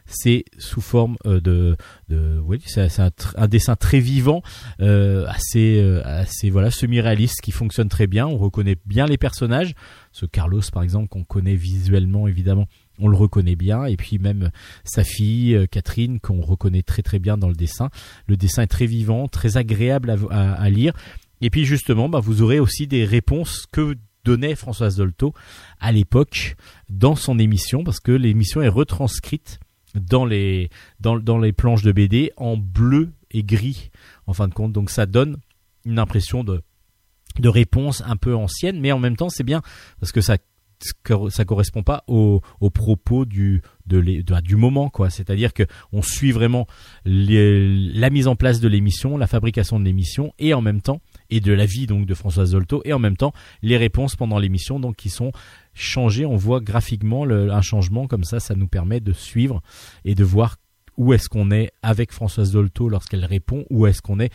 C'est sous forme euh, de, de oui, c'est un, dessin très vivant, euh, assez euh, assez voilà semi-réaliste qui fonctionne très bien. On reconnaît bien les personnages. Ce Carlos par exemple qu'on connaît visuellement évidemment. On le reconnaît bien et puis même sa fille euh, Catherine qu'on reconnaît très très bien dans le dessin. Le dessin est très vivant, très agréable à, à- à lire. Et puis justement, bah, vous aurez aussi des réponses que donnait Françoise Dolto à l'époque dans son émission, parce que l'émission est retranscrite dans les, dans, les planches de BD en bleu et gris, en fin de compte. Donc ça donne une impression de, réponse un peu ancienne, mais en même temps c'est bien, parce que ça ça correspond pas au, au propos du moment quoi c'est-à-dire que on suit vraiment la mise en place de l'émission la fabrication de l'émission et en même temps et de la vie donc de Françoise Dolto et en même temps les réponses pendant l'émission donc qui sont changées. On voit graphiquement un changement comme ça ça nous permet de suivre et de voir où est-ce qu'on est avec Françoise Dolto lorsqu'elle répond où est-ce qu'on est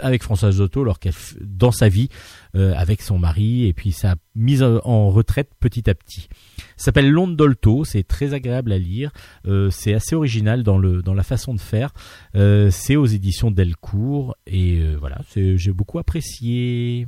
avec Françoise Dolto lorsqu'elle dans sa vie euh, avec son mari et puis sa mise en retraite petit à petit. S'appelle L'onde Dolto c'est très agréable à lire euh, c'est assez original dans le dans la façon de faire euh, c'est aux éditions Delcourt et voilà j'ai beaucoup apprécié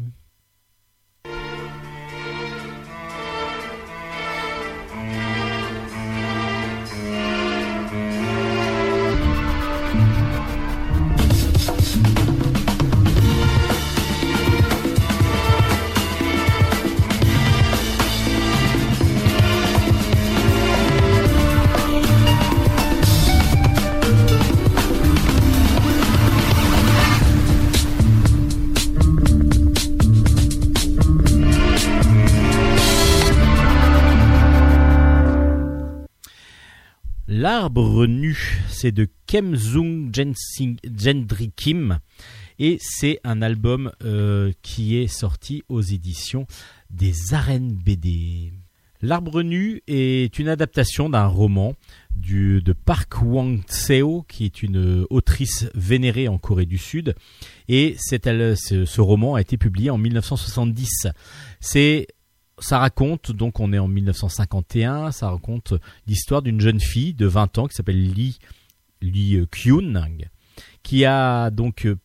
L'arbre nu, c'est de Kemzung Gendry Kim et c'est un album euh, qui est sorti aux éditions des arènes BD. L'arbre nu est une adaptation d'un roman de Park Wang-seo, qui est une euh, autrice vénérée en Corée du Sud. Et c'est ce, ce roman a été publié en 1970. C'est ça raconte, donc on est en 1951, ça raconte l'histoire d'une jeune fille de 20 ans qui s'appelle Lee, Lee euh, qui a donc euh,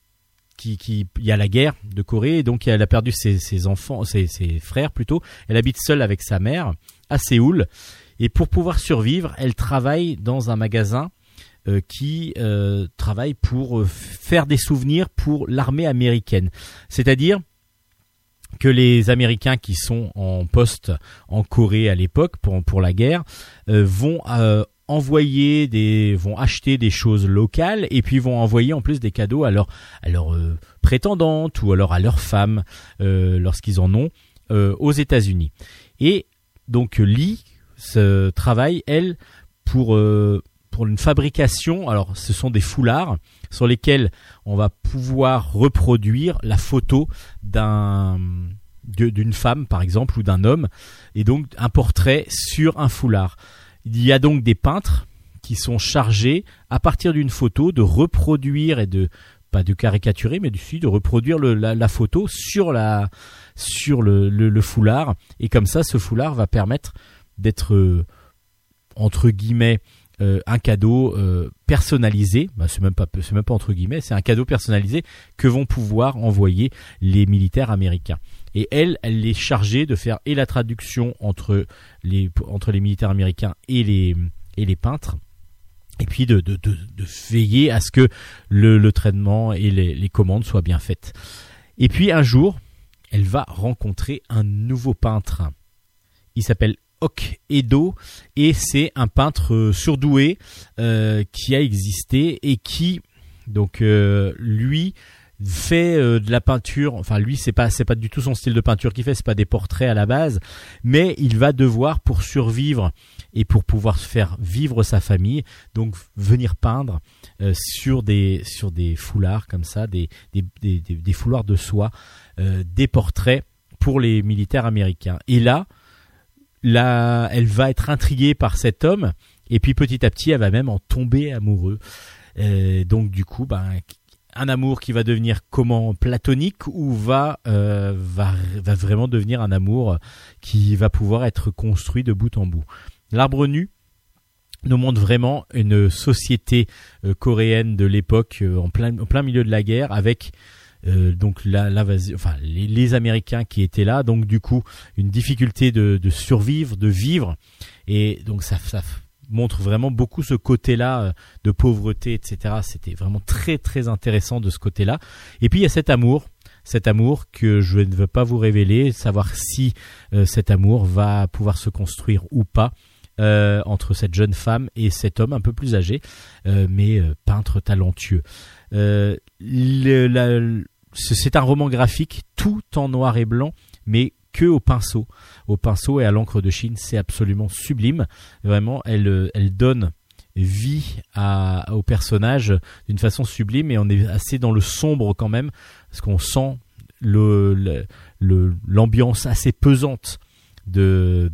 qui, qui il y a la guerre de Corée et donc elle a perdu ses, enfants ses, frères plutôt. Elle habite seule avec sa mère à Séoul et pour pouvoir survivre elle travaille dans un magasin euh, qui travaille pour faire des souvenirs pour l'armée américaine. C'est-à-dire que les Américains qui sont en poste en Corée à l'époque pour, pour la guerre euh, vont euh, envoyer des vont acheter des choses locales et puis vont envoyer en plus des cadeaux à leurs à leurs euh, prétendantes ou alors à leurs femmes euh, lorsqu'ils en ont euh, aux États-Unis. Et donc Lee se travaille elle pour euh, une fabrication. Alors ce sont des foulards sur lesquels on va pouvoir reproduire la photo d'un d'une femme par exemple ou d'un homme et donc un portrait sur un foulard. Il y a donc des peintres qui sont chargés à partir d'une photo de reproduire et de pas de caricaturer mais du de reproduire la, photo sur le foulard et comme ça ce foulard va permettre d'être euh, entre guillemets euh, un cadeau euh, personnalisé, bah, c'est même pas entre guillemets, c'est un cadeau personnalisé que vont pouvoir envoyer les militaires américains. Et elle, elle est chargée de faire et la traduction entre les entre les militaires américains et les et les peintres. Et puis de, veiller à ce que le, le traitement et les, les commandes soient bien faites. Et puis un jour, elle va rencontrer un nouveau peintre. Il s'appelle Ok Edo et c'est un peintre euh, surdoué euh, qui a existé et qui donc euh, lui fait de la peinture enfin lui c'est pas c'est pas du tout son style de peinture qu'il fait c'est pas des portraits à la base mais il va devoir pour survivre et pour pouvoir faire vivre sa famille donc venir peindre sur des sur des foulards comme ça des des, des, des- foulards de soie des portraits pour les militaires américains. Et là là, elle va être intriguée par cet homme, et puis petit à petit, elle va même en tomber amoureux. Euh, donc du coup, ben, un amour qui va devenir comment platonique ou va euh, va va vraiment devenir un amour qui va pouvoir être construit de bout en bout. L'arbre nu nous montre vraiment une société euh, coréenne de l'époque euh, en plein en plein milieu de la guerre avec euh, donc l'invasion- enfin les, les Américains qui étaient là, donc du coup une difficulté de, de survivre, de vivre, et donc ça, ça montre vraiment beaucoup ce côté-là euh, de pauvreté, etc. C'était vraiment très très intéressant de ce côté-là. Et puis il y a cet amour, cet amour que je ne veux pas vous révéler, savoir si euh, cet amour va pouvoir se construire ou pas. euh, entre cette jeune femme et cet homme un peu plus âgé, euh, mais euh, peintre talentueux. Euh, c'est un roman graphique tout en noir et blanc, mais que au pinceau, au pinceau et à l'encre de Chine, c'est absolument sublime. Vraiment, elle, donne vie à, au personnage d'une façon sublime et on est assez dans le sombre quand même, parce qu'on sent l'ambiance assez pesante de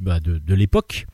bah, l'époque.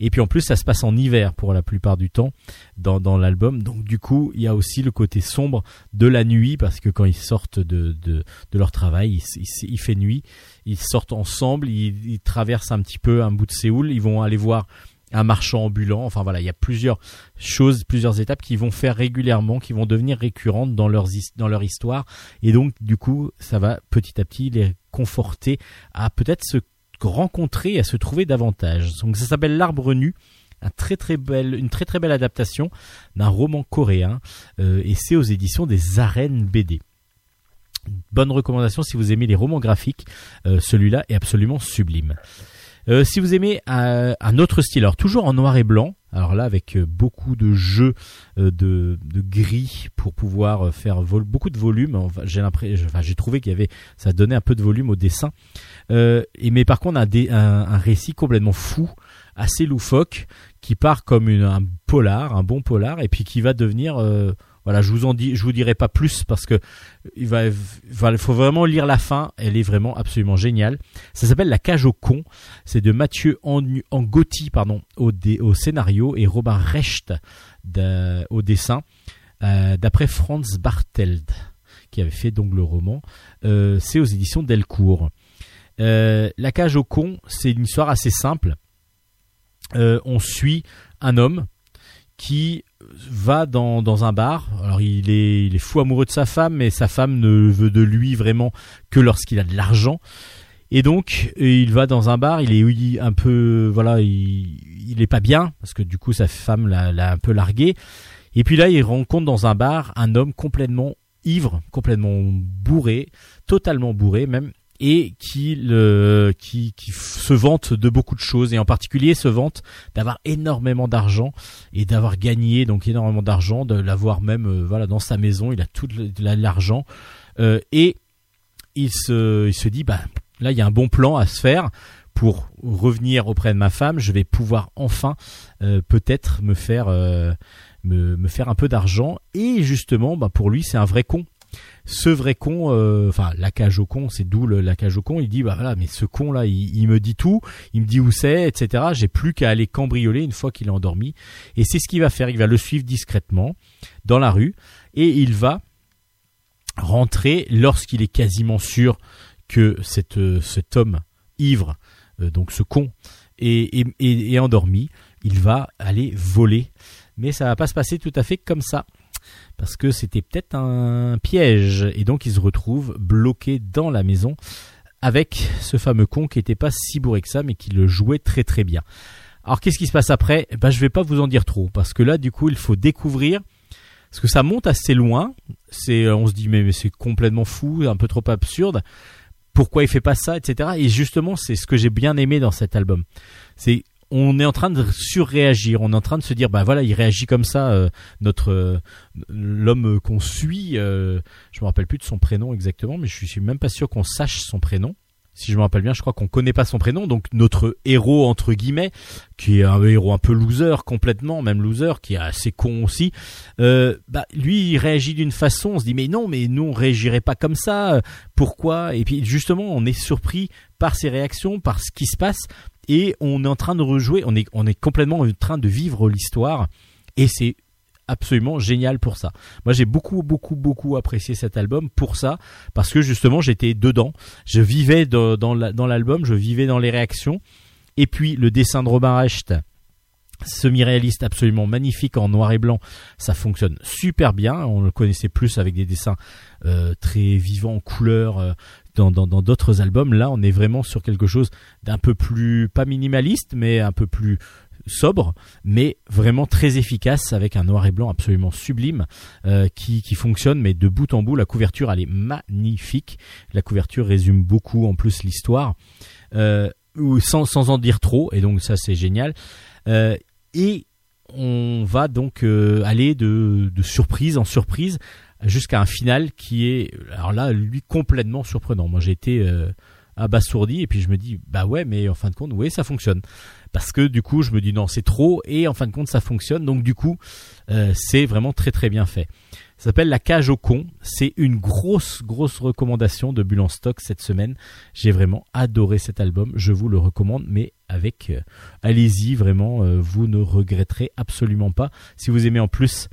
Et puis en plus, ça se passe en hiver pour la plupart du temps dans, l'album. Donc du coup, il y a aussi le côté sombre de la nuit parce que quand ils sortent de, leur travail, il, fait nuit, ils sortent ensemble, ils, traversent un petit peu un bout de Séoul, ils vont aller voir un marchand ambulant. Enfin voilà, il y a plusieurs choses, plusieurs étapes qui vont faire régulièrement, qui vont devenir récurrentes dans, leur histoire. Et donc du coup, ça va petit à petit les conforter à peut-être se rencontrer et à se trouver davantage. Donc ça s'appelle L'arbre nu une très très belle adaptation d'un roman coréen euh, et c'est aux éditions des arènes BD. Bonne recommandation si vous aimez les romans graphiques, euh, celui-là est absolument sublime. Euh, si vous aimez euh, un autre style, alors toujours en noir et blanc, alors là avec euh, beaucoup de jeux de, gris pour pouvoir faire beaucoup de volume. J'ai l'impression, j'ai trouvé qu'il y avait, ça donnait un peu de volume au dessin. Et mais par contre un, dé- un, récit complètement fou assez loufoque qui part comme un polar, un bon polar, et puis qui va devenir voilà, je vous en dis, je vous dirai pas plus parce que il va, il faut vraiment lire la fin. Elle est vraiment absolument géniale. Ça s'appelle La cage au con. C'est de Mathieu Ang- Angotti, pardon, au, dé- au scénario et Robin Recht au dessin, euh, d'après Franz Barteld qui avait fait donc le roman. Euh, c'est aux éditions Delcourt. Euh, la cage au con, c'est une histoire assez simple. On suit un homme qui va dans, dans un bar. Alors il est, il est fou amoureux de sa femme, mais sa femme ne veut de lui vraiment que lorsqu'il a de l'argent. Et donc il va dans un bar. Il est un peu, voilà, il, il pas bien parce que du coup sa femme l'a un peu largué. Et puis là il rencontre dans un bar un homme complètement ivre, complètement bourré, totalement bourré même, et qui, se vante de beaucoup de choses, et en particulier se vante d'avoir énormément d'argent et d'avoir gagné donc énormément d'argent, de l'avoir même euh, voilà dans sa maison, il a tout l'argent, Euh, et il se, dit bah là il y a un bon plan à se faire. Pour revenir auprès de ma femme, je vais pouvoir enfin euh, peut-être me faire me, me faire un peu d'argent. Et justement bah pour lui c'est un vrai con ce vrai con, euh, enfin la cage au con, c'est d'où la cage au con. Il dit bah voilà, mais ce con là, il, me dit tout, il me dit où c'est, etc. J'ai plus qu'à aller cambrioler une fois qu'il est endormi. Et c'est ce qu'il va faire. Il va le suivre discrètement dans la rue et il va rentrer lorsqu'il est quasiment sûr que euh, cet homme ivre, euh, donc ce con, est- est endormi. Il va aller voler, mais ça va pas se passer tout à fait comme ça parce que c'était peut-être un piège et donc il se retrouve bloqué dans la maison avec ce fameux con qui était pas si bourré que ça mais qui le jouait très très bien. Alors qu'est-ce qui se passe après? Eh ben je vais pas vous en dire trop parce que là du coup il faut découvrir parce que ça monte assez loin. C'est on se dit mais, mais c'est complètement fou, un peu trop absurde. Pourquoi il fait pas ça, etc. Et justement c'est ce que j'ai bien aimé dans cet album. C'est on est en train de surréagir, on est en train de se dire bah voilà il réagit comme ça euh, notre euh, l'homme qu'on suit, euh, je me rappelle plus de son prénom exactement, mais je suis même pas sûr qu'on sache son prénom. Si je me rappelle bien, je crois qu'on connaît pas son prénom. Donc notre héros entre guillemets, qui est un héros un peu loser complètement, même loser, qui est assez con aussi, euh, bah lui il réagit d'une façon. On se dit mais non, mais nous on réagirait pas comme ça. Pourquoi? Et puis justement, on est surpris par ses réactions, par ce qui se passe, et on est en train de rejouer. On est on est complètement en train de vivre l'histoire, et c'est absolument génial pour ça. Moi, j'ai beaucoup, beaucoup, beaucoup apprécié cet album pour ça, parce que justement, j'étais dedans. Je vivais dans dans l'album, je vivais dans les réactions. Et puis, le dessin de Robin Recht, semi-réaliste, absolument magnifique en noir et blanc, ça fonctionne super bien. On le connaissait plus avec des dessins euh, très vivants, en couleur, euh, dans d'autres albums. Là, on est vraiment sur quelque chose d'un peu plus, pas minimaliste, mais un peu plus sobre, mais vraiment très efficace avec un noir et blanc absolument sublime euh, qui, qui fonctionne, mais de bout en bout, la couverture elle est magnifique. La couverture résume beaucoup en plus l'histoire, euh, sans, sans en dire trop, et donc ça c'est génial. Euh, et on va donc aller de surprise en surprise jusqu'à un final qui est, alors là, lui complètement surprenant. Moi j'ai été euh, abasourdi et puis je me dis bah ouais mais en fin de compte oui ça fonctionne. Parce que du coup je me dis non c'est trop et en fin de compte ça fonctionne. Donc du coup euh, c'est vraiment très très bien fait. Ça s'appelle La Cage au con c'est une grosse grosse recommandation de Bulle en stock cette semaine. J'ai vraiment adoré cet album. Je vous le recommande mais avec euh, allez-y vraiment vous ne regretterez absolument pas. Si vous aimez en plus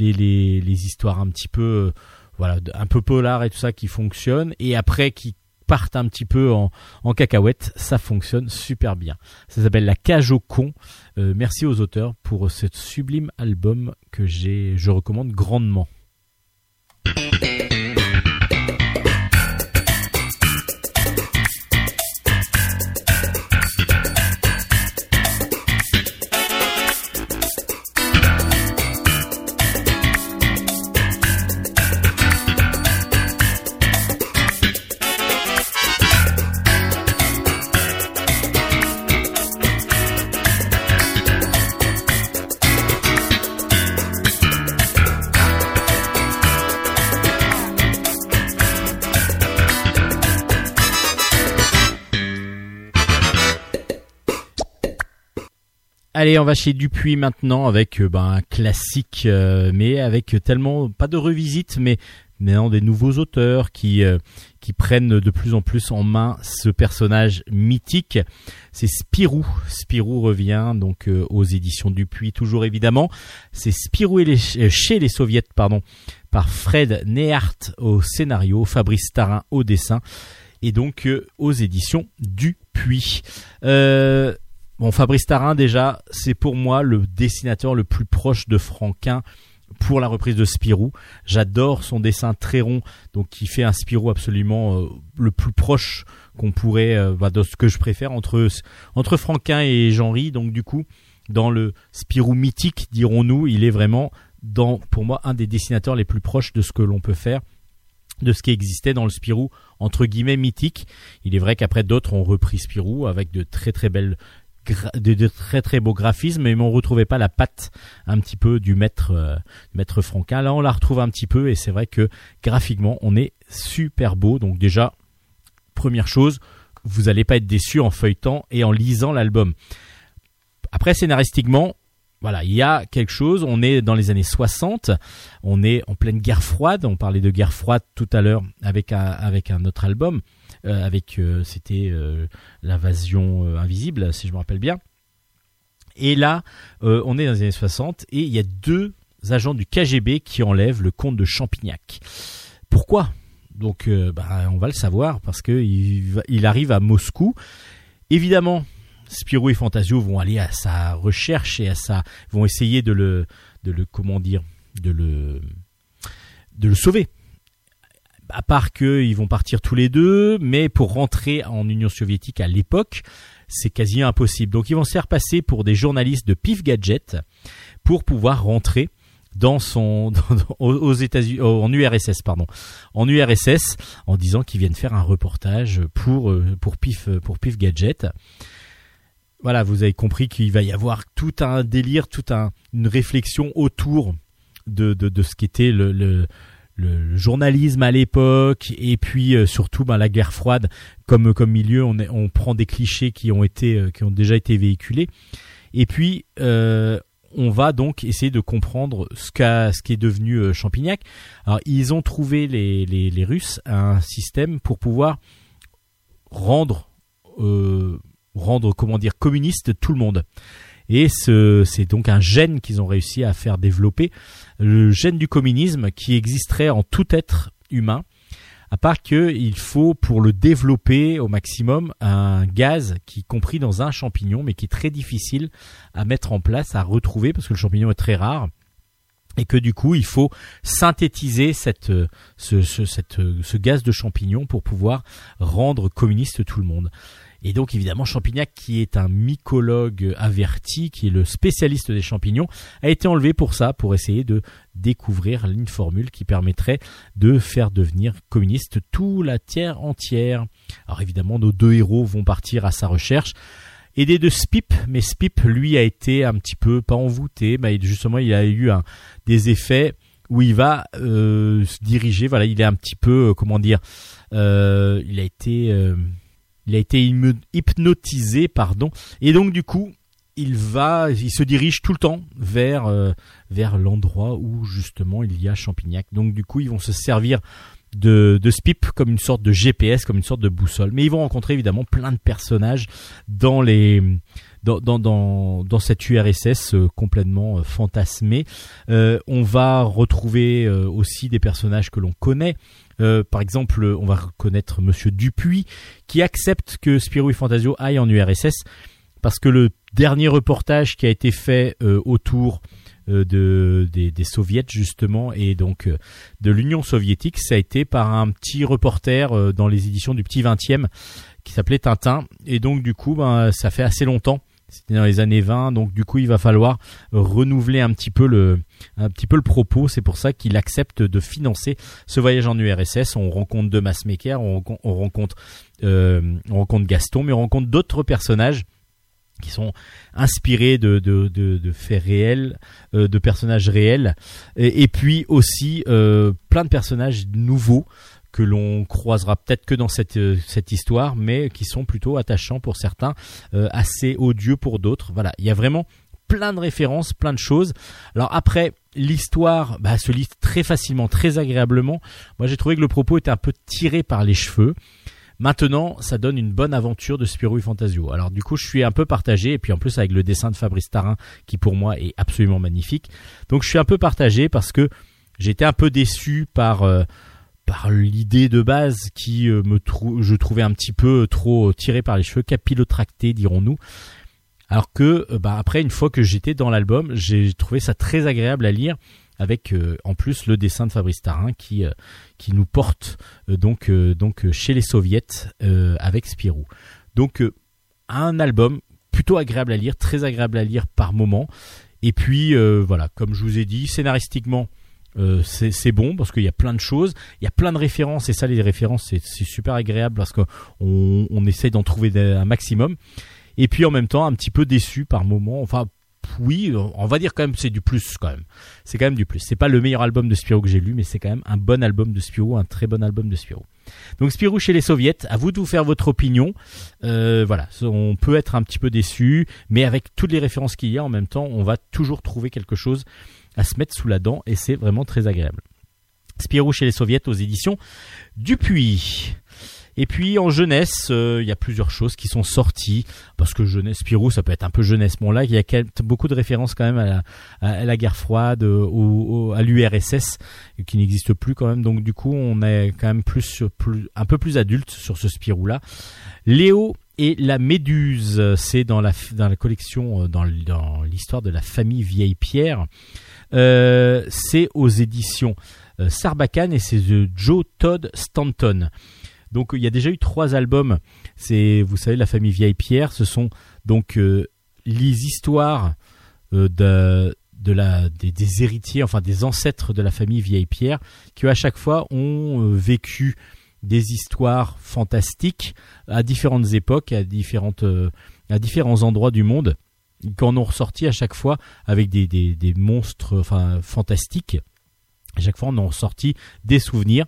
les, histoires un petit peu euh, voilà un peu polar et tout ça qui fonctionnent et après qui partent un petit peu en, en cacahuète, ça fonctionne super bien. Ça s'appelle La Cage au con. Euh, merci aux auteurs pour ce sublime album que j'ai, je recommande grandement. Allez, on va chez Dupuis maintenant avec euh, ben, un classique, euh, mais avec tellement pas de revisite, mais maintenant des nouveaux auteurs qui euh, qui prennent de plus en plus en main ce personnage mythique. C'est Spirou. Spirou revient donc aux éditions Dupuis, toujours évidemment. C'est Spirou chez les soviets, pardon, par Fred Nehart au scénario, Fabrice Tarin au dessin, et donc aux éditions Dupuis. Bon, Fabrice Tarin, déjà, c'est pour moi le dessinateur le plus proche de Franquin pour la reprise de Spirou. J'adore son dessin très rond, donc qui fait un Spirou absolument euh, le plus proche qu'on pourrait, euh, bah, de ce que je préfère entre Franquin et Jean-Ry. Donc du coup, dans le Spirou mythique, dirons-nous, il est vraiment dans, pour moi, un des dessinateurs les plus proches de ce que l'on peut faire de ce qui existait dans le Spirou entre guillemets mythique. Il est vrai qu'après d'autres ont repris Spirou avec de très très belles de, très très beaux graphismes mais on retrouvait pas la patte un petit peu du maître euh, maître Franquin. Là on la retrouve un petit peu et c'est vrai que graphiquement on est super beau. Donc déjà première chose vous allez pas être déçu en feuilletant et en lisant l'album. Après scénaristiquement voilà, il y a quelque chose, on est dans les années 60, on est en pleine guerre froide, on parlait de guerre froide tout à l'heure avec un, avec un autre album, avec euh, c'était euh, l'invasion euh, invisible si je me rappelle bien. Et là, euh, on est dans les années 60 et il y a deux agents du KGB qui enlèvent le comte de Champignac. Pourquoi? Donc, euh, bah, on va le savoir parce que il, va- il arrive à Moscou. Évidemment, Spirou et Fantasio vont aller à sa recherche et à sa vont essayer de le de le comment dire de le de le sauver. À part qu'ils vont partir tous les deux, mais pour rentrer en Union soviétique à l'époque, c'est quasi impossible. Donc ils vont se faire passer pour des journalistes de Pif Gadget pour pouvoir rentrer dans son aux États-Unis en URSS pardon en URSS en disant qu'ils viennent faire un reportage pour euh, pour Pif pour Pif Gadget voilà, vous avez compris qu'il va y avoir tout un délire, toute un, une réflexion autour de, de, ce qu'était le, le, journalisme à l'époque, et puis euh, surtout ben, la guerre froide comme, comme milieu. On, prend des clichés qui ont été, euh, qui ont déjà été véhiculés, et puis euh, on va donc essayer de comprendre ce qu'a, devenu euh, Champignac. Alors ils ont trouvé les, Russes un système pour pouvoir rendre euh, rendre comment dire communiste tout le monde. Et ce, c'est donc un gène qu'ils ont réussi à faire développer, le gène du communisme qui existerait en tout être humain, à part que il faut pour le développer au maximum un gaz qui est compris dans un champignon, mais qui est très difficile à mettre en place, à retrouver parce que le champignon est très rare. Et que du coup, il faut synthétiser cette, euh, euh, ce gaz de champignon pour pouvoir rendre communiste tout le monde. Et donc évidemment Champignac, qui est un mycologue averti, qui est le spécialiste des champignons, a été enlevé pour ça, pour essayer de découvrir une formule qui permettrait de faire devenir communiste tout la terre entière. Alors évidemment, nos deux héros vont partir à sa recherche. Aidé de Spip, mais Spip lui a été un petit peu pas envoûté, justement il a eu des effets où il va euh, se diriger. Voilà, il est un petit peu, euh, comment dire, euh, il a été il a été hypnotisé, pardon, et donc du coup, il va, il se dirige tout le temps vers euh, vers l'endroit où justement il y a Champignac. Donc du coup, ils vont se servir de, Spip comme une sorte de GPS, comme une sorte de boussole. Mais ils vont rencontrer évidemment plein de personnages dans les dans dans dans, cette URSS euh, complètement euh, fantasmée. On va retrouver aussi des personnages que l'on connaît. Euh, par exemple, on va reconnaître Monsieur Dupuis qui accepte que Spirou et Fantasio aillent en URSS parce que le dernier reportage qui a été fait euh, autour euh, de des, soviets justement et donc de l'Union soviétique, ça a été par un petit reporter dans les éditions du Petit 20e qui s'appelait Tintin et donc du coup ben ça fait assez longtemps. C'était dans les années 20, donc du coup il va falloir renouveler un petit peu le petit peu le propos. C'est pour ça qu'il accepte de financer ce voyage en URSS. On rencontre on rencontre euh, on rencontre Gaston, mais on rencontre d'autres personnages qui sont inspirés de, de, de, de faits réels, euh, de personnages réels, et, et puis aussi euh, plein de personnages nouveaux que l'on croisera peut-être que dans cette, euh, cette histoire, mais qui sont plutôt attachants pour certains, euh, assez odieux pour d'autres. Voilà, il y a vraiment plein de références, plein de choses. Alors après, l'histoire bah, se lit très facilement, très agréablement. Moi, j'ai trouvé que le propos était un peu tiré par les cheveux. Maintenant, ça donne une bonne aventure de Spirou et Fantasio. Alors du coup, je suis un peu partagé, et puis en plus avec le dessin de Fabrice Tarin, qui pour moi est absolument magnifique. Donc je suis un peu partagé parce que j'étais un peu déçu par euh, par l'idée de base qui euh, me trou- je trouvais un petit peu trop tiré par les cheveux, capillotracté dirons-nous. Alors que euh, bah, après une fois que j'étais dans l'album, j'ai trouvé ça très agréable à lire avec euh, en plus le dessin de Fabrice Tarin qui qui nous porte donc donc chez les soviets avec Spirou. Donc un album plutôt agréable à lire, très agréable à lire par moment. Et puis voilà, comme je vous ai dit, scénaristiquement euh, c'est bon parce qu'il y a plein de choses, il y a plein de références et ça les références c'est super agréable parce qu'on on essaie d'en trouver un maximum. Et puis en même temps un petit peu déçu par moment. Enfin oui, on va dire quand même c'est du plus quand même. C'est quand même du plus. C'est pas le meilleur album de Spirou que j'ai lu, mais c'est quand même un bon album de Spirou, un très bon album de Spirou. Donc Spirou chez les soviets, à vous de vous faire votre opinion. Euh, voilà, on peut être un petit peu déçu, mais avec toutes les références qu'il y a en même temps, on va toujours trouver quelque chose à se mettre sous la dent et c'est vraiment très agréable. Spirou chez les soviets aux éditions Dupuis. Et puis en jeunesse, euh, il y a plusieurs choses qui sont sorties parce que jeunesse Spirou, ça peut être un peu jeunesse. Bon là, il y a beaucoup de références quand même à la, guerre froide, euh, au, au- à l'URSS qui n'existe plus quand même. Donc du coup, on est quand même plus, un peu plus adulte sur ce Spirou là. Léo et la Méduse, c'est dans la collection euh, dans l'histoire de la famille Vieille Pierre. Euh, c'est aux éditions euh, Sarbacane et c'est de Joe Todd Stanton. Donc il y a déjà eu trois albums. C'est vous savez la famille Vieille Pierre. Ce sont donc euh, les histoires des, héritiers, enfin des ancêtres de la famille Vieille Pierre, qui à chaque fois ont vécu des histoires fantastiques à différentes époques, à différentes à différents endroits du monde, qu'en ont ressorti à chaque fois avec des, des, monstres enfin fantastiques. À chaque fois, on en ressorti des souvenirs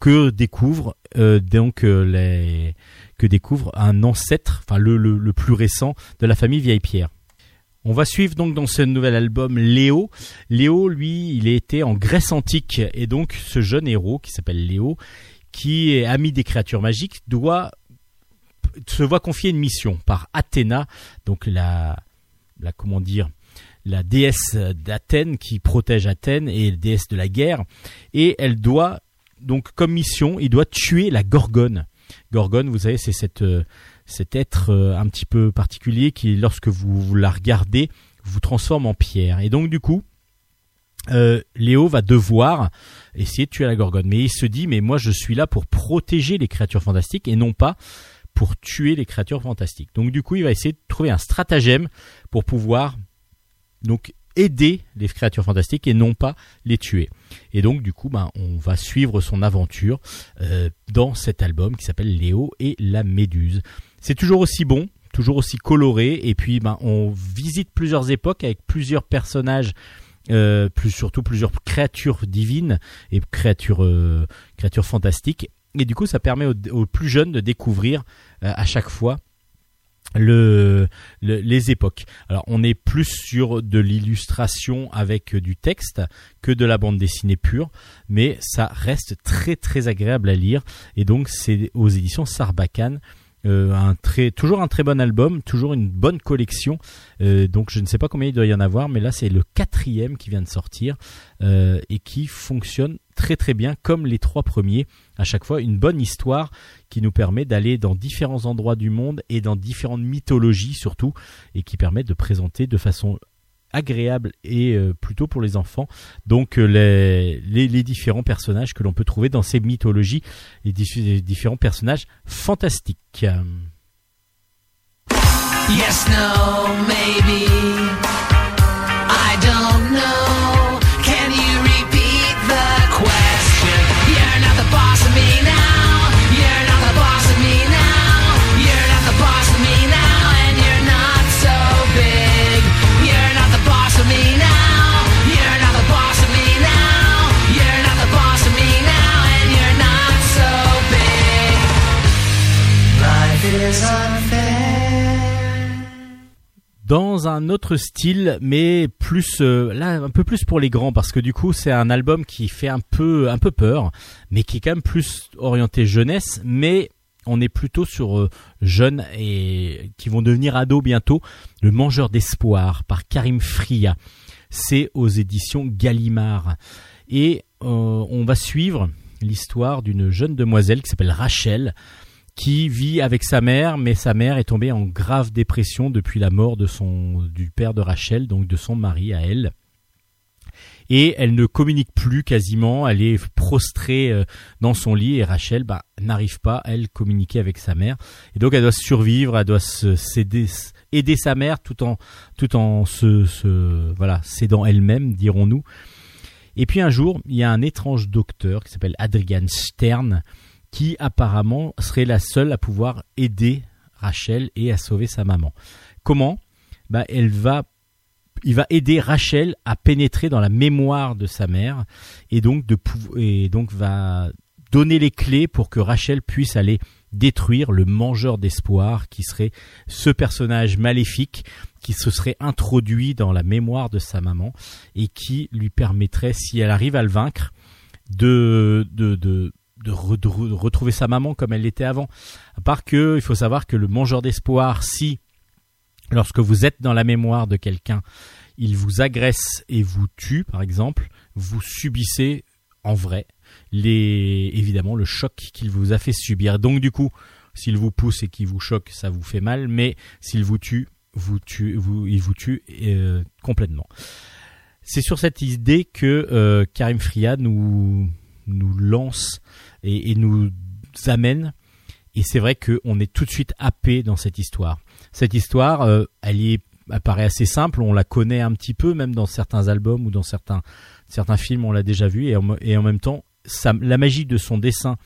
que découvre euh, donc euh, les que découvre un ancêtre, enfin le, le, plus récent de la famille Vieille Pierre. On va suivre donc dans ce nouvel album Léo. Léo, lui, il été en Grèce antique et donc ce jeune héros qui s'appelle Léo, qui est ami des créatures magiques, doit se voit confier une mission par Athéna, donc la la comment dire la déesse d'Athènes qui protège Athènes et déesse de la guerre et elle doit donc comme mission, il doit tuer la Gorgone. Gorgone, vous savez, c'est cette euh, cet être euh, un petit peu particulier qui, lorsque vous, vous la regardez, vous transforme en pierre. Et donc du coup, euh, Léo va devoir essayer de tuer la Gorgone. Mais il se dit, mais moi je suis là pour protéger les créatures fantastiques et non pas pour tuer les créatures fantastiques. Donc du coup, il va essayer de trouver un stratagème pour pouvoir donc aider les créatures fantastiques et non pas les tuer. Et donc du coup, ben, on va suivre son aventure euh, dans cet album qui s'appelle Léo et la Méduse. C'est toujours aussi bon, toujours aussi coloré, et puis ben, on visite plusieurs époques avec plusieurs personnages, euh, plus surtout plusieurs créatures divines et créatures euh, créatures fantastiques. Et du coup, ça permet aux, plus jeunes de découvrir euh, à chaque fois le, le- les époques. Alors on est plus sur de l'illustration avec euh, du texte que de la bande dessinée pure, mais ça reste très très agréable à lire et donc c'est aux éditions Sarbacane. Euh, un très, toujours un très bon album, toujours une bonne collection. Euh, donc je ne sais pas combien il doit y en avoir, mais là c'est le quatrième qui vient de sortir euh, et qui fonctionne très très bien comme les trois premiers. À chaque fois une bonne histoire qui nous permet d'aller dans différents endroits du monde et dans différentes mythologies surtout, et qui permet de présenter de façon agréable et euh, plutôt pour les enfants donc euh, les, les, différents personnages que l'on peut trouver dans ces mythologies les, les différents personnages fantastiques Yes, no, maybe. I don't know. Dans un autre style, mais plus euh, là un peu plus pour les grands parce que du coup c'est un album qui fait un peu peur, mais qui est quand même plus orienté jeunesse, mais on est plutôt sur euh, jeunes et qui vont devenir ados bientôt. Le Mangeur d'espoir par Karim Fria, c'est aux éditions Gallimard et euh, on va suivre l'histoire d'une jeune demoiselle qui s'appelle Rachel qui vit avec sa mère, mais sa mère est tombée en grave dépression depuis la mort de son du père de Rachel, donc de son mari à elle. Et elle ne communique plus quasiment, elle est prostrée euh, dans son lit et Rachel bah, n'arrive pas à elle communiquer avec sa mère. Et donc elle doit survivre, elle doit se s'aider, aider sa mère tout en tout en se, se voilà s'aidant elle-même, dirons-nous. Et puis un jour, il y a un étrange docteur qui s'appelle Adrian Stern qui apparemment serait la seule à pouvoir aider Rachel et à sauver sa maman. Comment? Bah, il va aider Rachel à pénétrer dans la mémoire de sa mère et donc va donner les clés pour que Rachel puisse aller détruire le mangeur d'espoir qui serait ce personnage maléfique qui se serait introduit dans la mémoire de sa maman et qui lui permettrait si elle arrive à le vaincre de de de, re- de re- de retrouver sa maman comme elle l'était avant. À part que il faut savoir que le mangeur d'espoir, si lorsque vous êtes dans la mémoire de quelqu'un, il vous agresse et vous tue, par exemple, vous subissez en vrai les évidemment le choc qu'il vous a fait subir. Donc du coup, s'il vous pousse et qu'il vous choque, ça vous fait mal, mais s'il vous tue, vous tue, vous, il vous tue euh, complètement. C'est sur cette idée que euh, Karim Fria nous nous lance et, nous amène. Et c'est vrai qu'on est tout de suite happé dans cette histoire. Cette histoire, euh, elle y est, elle paraît assez simple. On la connaît un petit peu, même dans certains albums ou dans certains certains films, on l'a déjà vu. Et en, même temps, la magie de son dessin,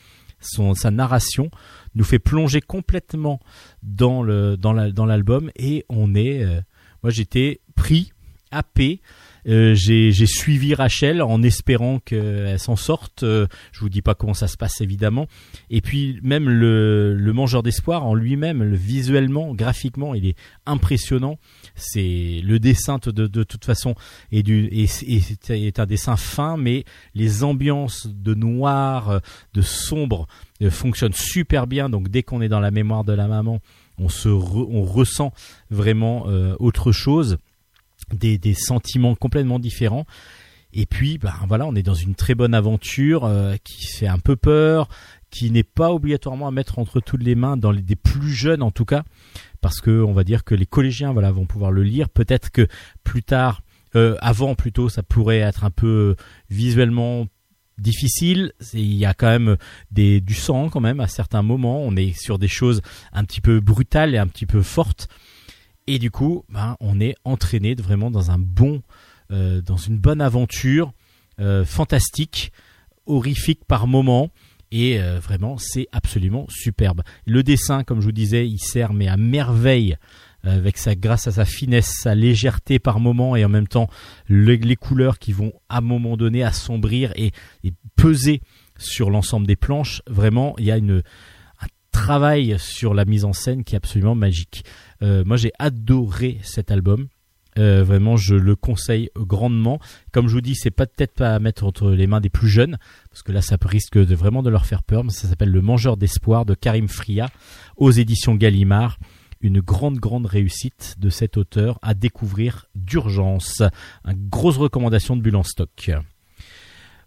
son, sa narration, nous fait plonger complètement dans le dans la- dans l'album. Et on est, euh, moi, j'étais pris, happé. Euh, j'ai suivi Rachel en espérant qu'elle s'en sorte. Euh, je vous dis pas comment ça se passe évidemment. Et puis même le, le mangeur d'espoir en lui-même, le- visuellement, graphiquement, il est impressionnant. C'est le dessin de, de toute façon est du et c'est est un dessin fin, mais les ambiances de noir, de sombre euh, fonctionnent super bien. Donc dès qu'on est dans la mémoire de la maman, on se re- on ressent vraiment euh, autre chose des, des sentiments complètement différents. Et puis, ben voilà, on est dans une très bonne aventure euh, qui fait un peu peur, qui n'est pas obligatoirement à mettre entre toutes les mains dans les des plus jeunes en tout cas, parce que on va dire que les collégiens voilà vont pouvoir le lire. Peut-être que plus tard, euh, avant plutôt, ça pourrait être un peu euh, visuellement difficile. Il y a quand même des, du sang quand même à certains moments. On est sur des choses un petit peu brutales et un petit peu fortes. Et du coup, ben, on est entraîné vraiment dans un bon, euh, dans une bonne aventure euh, fantastique, horrifique par moment. Et euh, vraiment, c'est absolument superbe. Le dessin, comme je vous disais, il sert mais à merveille avec sa grâce à sa finesse, sa légèreté par moment et en même temps le- les couleurs qui vont à un moment donné assombrir et, peser sur l'ensemble des planches. Vraiment, il y a un travail sur la mise en scène qui est absolument magique. Euh, moi, j'ai adoré cet album. Euh, vraiment, je le conseille grandement. Comme je vous dis, c'est pas peut-être pas à mettre entre les mains des plus jeunes, parce que là, ça risque vraiment de leur faire peur. Mais ça s'appelle Le Mangeur d'espoir de Karim Fria aux éditions Gallimard. Une grande, grande réussite de cet auteur à découvrir d'urgence. Une grosse recommandation de Bulle en stock.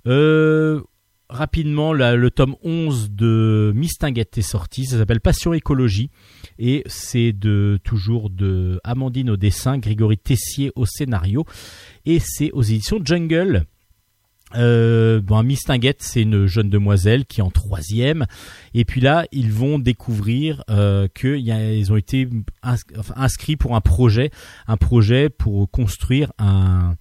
Euh, rapidement, le tome 11 de Mistinguette est sorti. Ça s'appelle Passion écologie et c'est de toujours de Amandine au dessin, Grégory Tessier au scénario et c'est aux éditions Jungle. Euh, bon, Mistinguette, c'est une jeune demoiselle qui est en troisième, et puis là, ils vont découvrir euh, qu'ils ont été inscrits pour un projet, un projet pour construire un-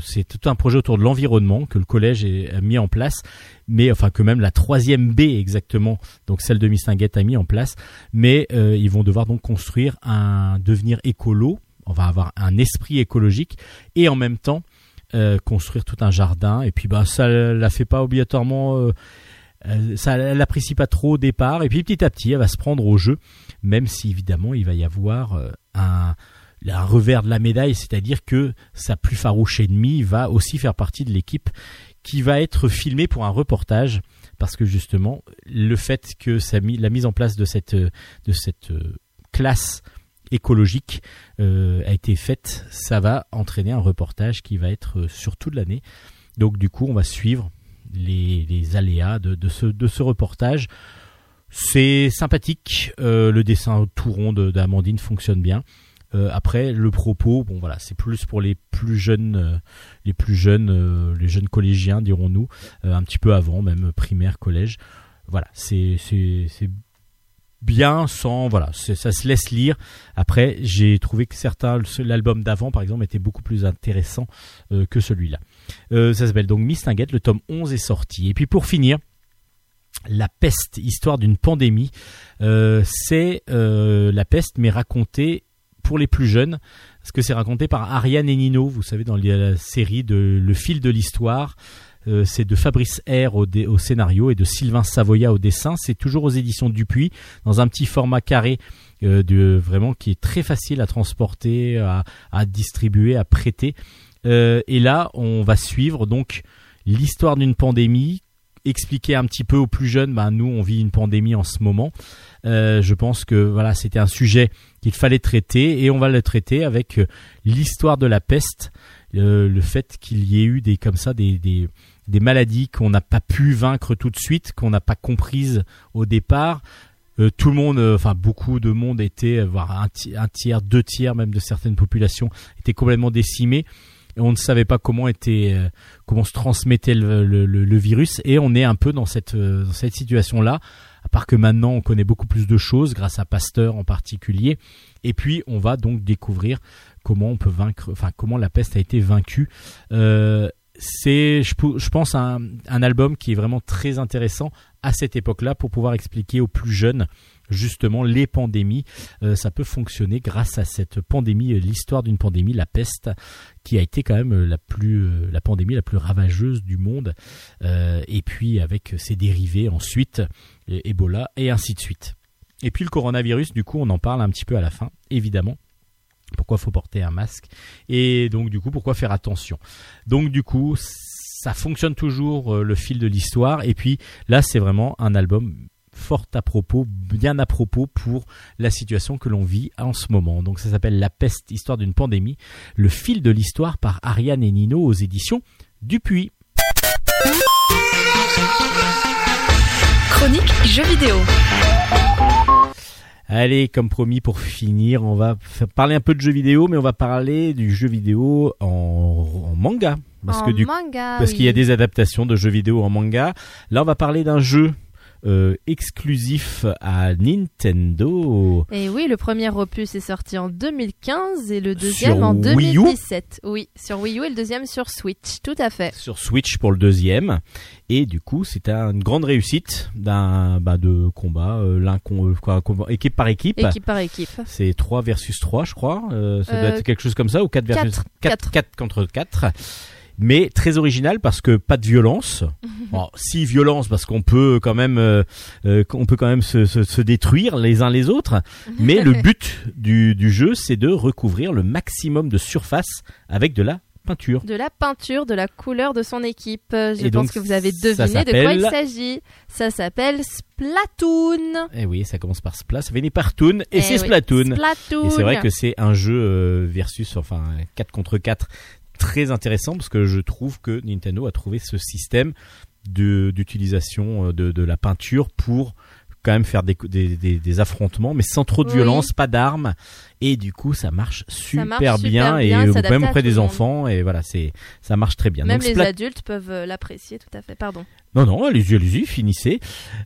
c'est tout un projet autour de l'environnement que le collège a mis en place, mais enfin que même la troisième B exactement, donc celle de Mistinguette a mis en place, mais euh, ils vont devoir donc construire un devenir écolo, on va avoir un esprit écologique et en même temps euh, construire tout un jardin. Et puis bah ça la fait pas obligatoirement euh, euh, ça l'apprécie pas trop au départ. Et puis petit à petit elle va se prendre au jeu même si évidemment il va y avoir euh, un un revers de la médaille, c'est-à-dire que sa plus farouche ennemie va aussi faire partie de l'équipe qui va être filmée pour un reportage parce que justement le fait que la mise en place de cette euh, classe écologique euh, a été faite, ça va entraîner un reportage qui va être euh, sur toute l'année. Donc du coup, on va suivre les, aléas de, ce, reportage. C'est sympathique, le dessin tout rond d'Amandine fonctionne bien. Euh, après, le propos, bon voilà, c'est plus pour les plus jeunes, euh, les plus jeunes, euh, les jeunes collégiens, dirons-nous, un petit peu avant, même primaire, collège. Voilà, c'est bien sans voilà, ça se laisse lire. Après, j'ai trouvé que certains, l'album d'avant par exemple, était beaucoup plus intéressant que celui-là. Ça s'appelle donc Mistinguette, le tome 11 est sorti. Et puis pour finir, La peste, histoire d'une pandémie, c'est la peste mais racontée pour les plus jeunes, parce que c'est raconté par Ariane et Nino, vous savez, dans la série de Le fil de l'histoire. Euh, c'est de Fabrice R au, scénario et de Sylvain Savoya au dessin. C'est toujours aux éditions Dupuis, dans un petit format carré, euh, vraiment qui est très facile à transporter, à, distribuer, à prêter. Euh, et là, on va suivre donc l'histoire d'une pandémie, expliquer un petit peu aux plus jeunes. Ben nous, on vit une pandémie en ce moment. Euh, je pense que voilà, c'était un sujet qu'il fallait traiter et on va le traiter avec euh, l'histoire de la peste, euh, le fait qu'il y ait eu des comme ça des, des, maladies qu'on n'a pas pu vaincre tout de suite, qu'on n'a pas comprises au départ. Tout le monde, enfin beaucoup de monde était, voire un, ti- un tiers, deux tiers même de certaines populations étaient complètement décimés. Et on ne savait pas comment était, comment se transmettait le, le- virus. Et on est un peu dans cette, dans cette situation-là. À part que maintenant on connaît beaucoup plus de choses grâce à Pasteur en particulier. Et puis on va donc découvrir comment on peut vaincre, enfin comment la peste a été vaincue. Euh, c'est, je, pense, un album qui est vraiment très intéressant à cette époque-là pour pouvoir expliquer aux plus jeunes justement les pandémies. Euh, ça peut fonctionner grâce à cette pandémie, euh, l'histoire d'une pandémie, la peste, qui a été quand même euh, la plus, la pandémie la plus ravageuse du monde. Et puis avec ses dérivés ensuite, Ebola et ainsi de suite. Et puis le coronavirus, du coup, on en parle un petit peu à la fin, évidemment. Pourquoi faut porter un masque? Et donc du coup pourquoi faire attention? Donc du coup ça fonctionne toujours le fil de l'histoire et puis là c'est vraiment un album fort à propos, bien à propos pour la situation que l'on vit en ce moment. Donc ça s'appelle La peste, histoire d'une pandémie, le fil de l'histoire par Ariane et Nino aux éditions Dupuis. Chronique jeux vidéo. Allez, comme promis, pour finir, on va parler un peu de jeux vidéo, mais on va parler du jeu vidéo en, en manga. Parce En que du manga, parce oui. qu'il y a des adaptations de jeux vidéo en manga. Là, on va parler d'un jeu euh, exclusif à Nintendo. Et oui, le premier opus est sorti en 2015 et le deuxième Sur en Wii U 2017. Oui, sur Wii U et le deuxième sur Switch, tout à fait. sur Switch pour le deuxième et du coup c'est une grande réussite d'un bah, de combat euh, l'un euh, équipe par équipe Équipe par équipe. c'est 3 versus 3 je crois euh, ça doit être quelque chose comme ça ou 4 versus quatre, 4, quatre. 4 contre 4 mais très original parce que pas de violence. Si violence parce qu'on peut quand même, euh, euh, on peut quand même se, se- se détruire les uns les autres. Mais le but du, du jeu, c'est de recouvrir le maximum de surface avec de la peinture. De la peinture, de la couleur de son équipe. Je Et pense donc, que vous avez deviné de quoi il s'agit. Ça s'appelle Splatoon. Eh oui, ça commence par Splat, ça finit par Toon et Eh c'est oui, Splatoon. Splatoon. Et c'est vrai que c'est un jeu euh, versus, enfin 4 contre 4 très intéressant parce que je trouve que Nintendo a trouvé ce système d'utilisation euh, de, de la peinture pour quand même faire des, des, des, des affrontements mais sans trop de Oui. violence, pas d'armes et du coup ça marche super, marche bien, super et bien, même auprès des enfants et voilà c'est ça marche très bien. Même Donc, les Splat- adultes peuvent euh, l'apprécier, tout à fait. Pardon. non, non, allez-y, allez-y, finissez.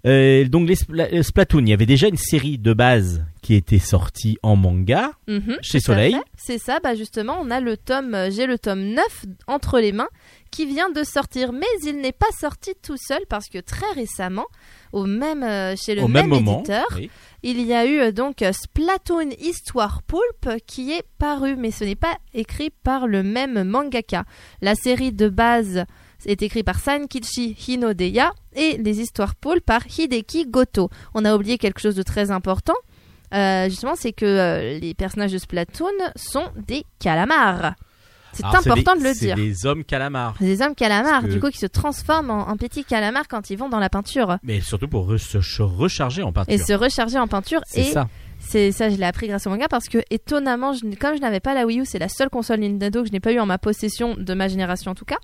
Euh, donc, les euh, Splatoon, il y avait déjà une série de base qui était sortie en manga Mhm, chez Soleil. C'est ça, bah justement, on a le tome, j'ai le tome 9 entre les mains qui vient de sortir, mais il n'est pas sorti tout seul parce que très récemment, au même, euh, chez le au même, moment. éditeur, Oui. il y a eu euh, donc euh, Splatoon Histoire Pulp qui est paru, mais ce n'est pas écrit par le même mangaka. La série de base est écrite par Sankichi Hinodeya et les histoires Pulp par Hideki Goto. On a oublié quelque chose de très important. euh, justement, c'est que euh, les personnages de Splatoon sont des calamars. C'est important des- de le C'est dire. des hommes calamars. C'est des hommes calamars, que- du coup, qui se transforment en, en petits calamars quand ils vont dans la peinture. Mais surtout pour re- se recharger en peinture. Et se recharger en peinture. C'est ça. c'est ça, je l'ai appris grâce au manga parce que, étonnamment, je, comme je n'avais pas la Wii U, c'est la seule console Nintendo que je n'ai pas eu en ma possession, de ma génération en tout cas.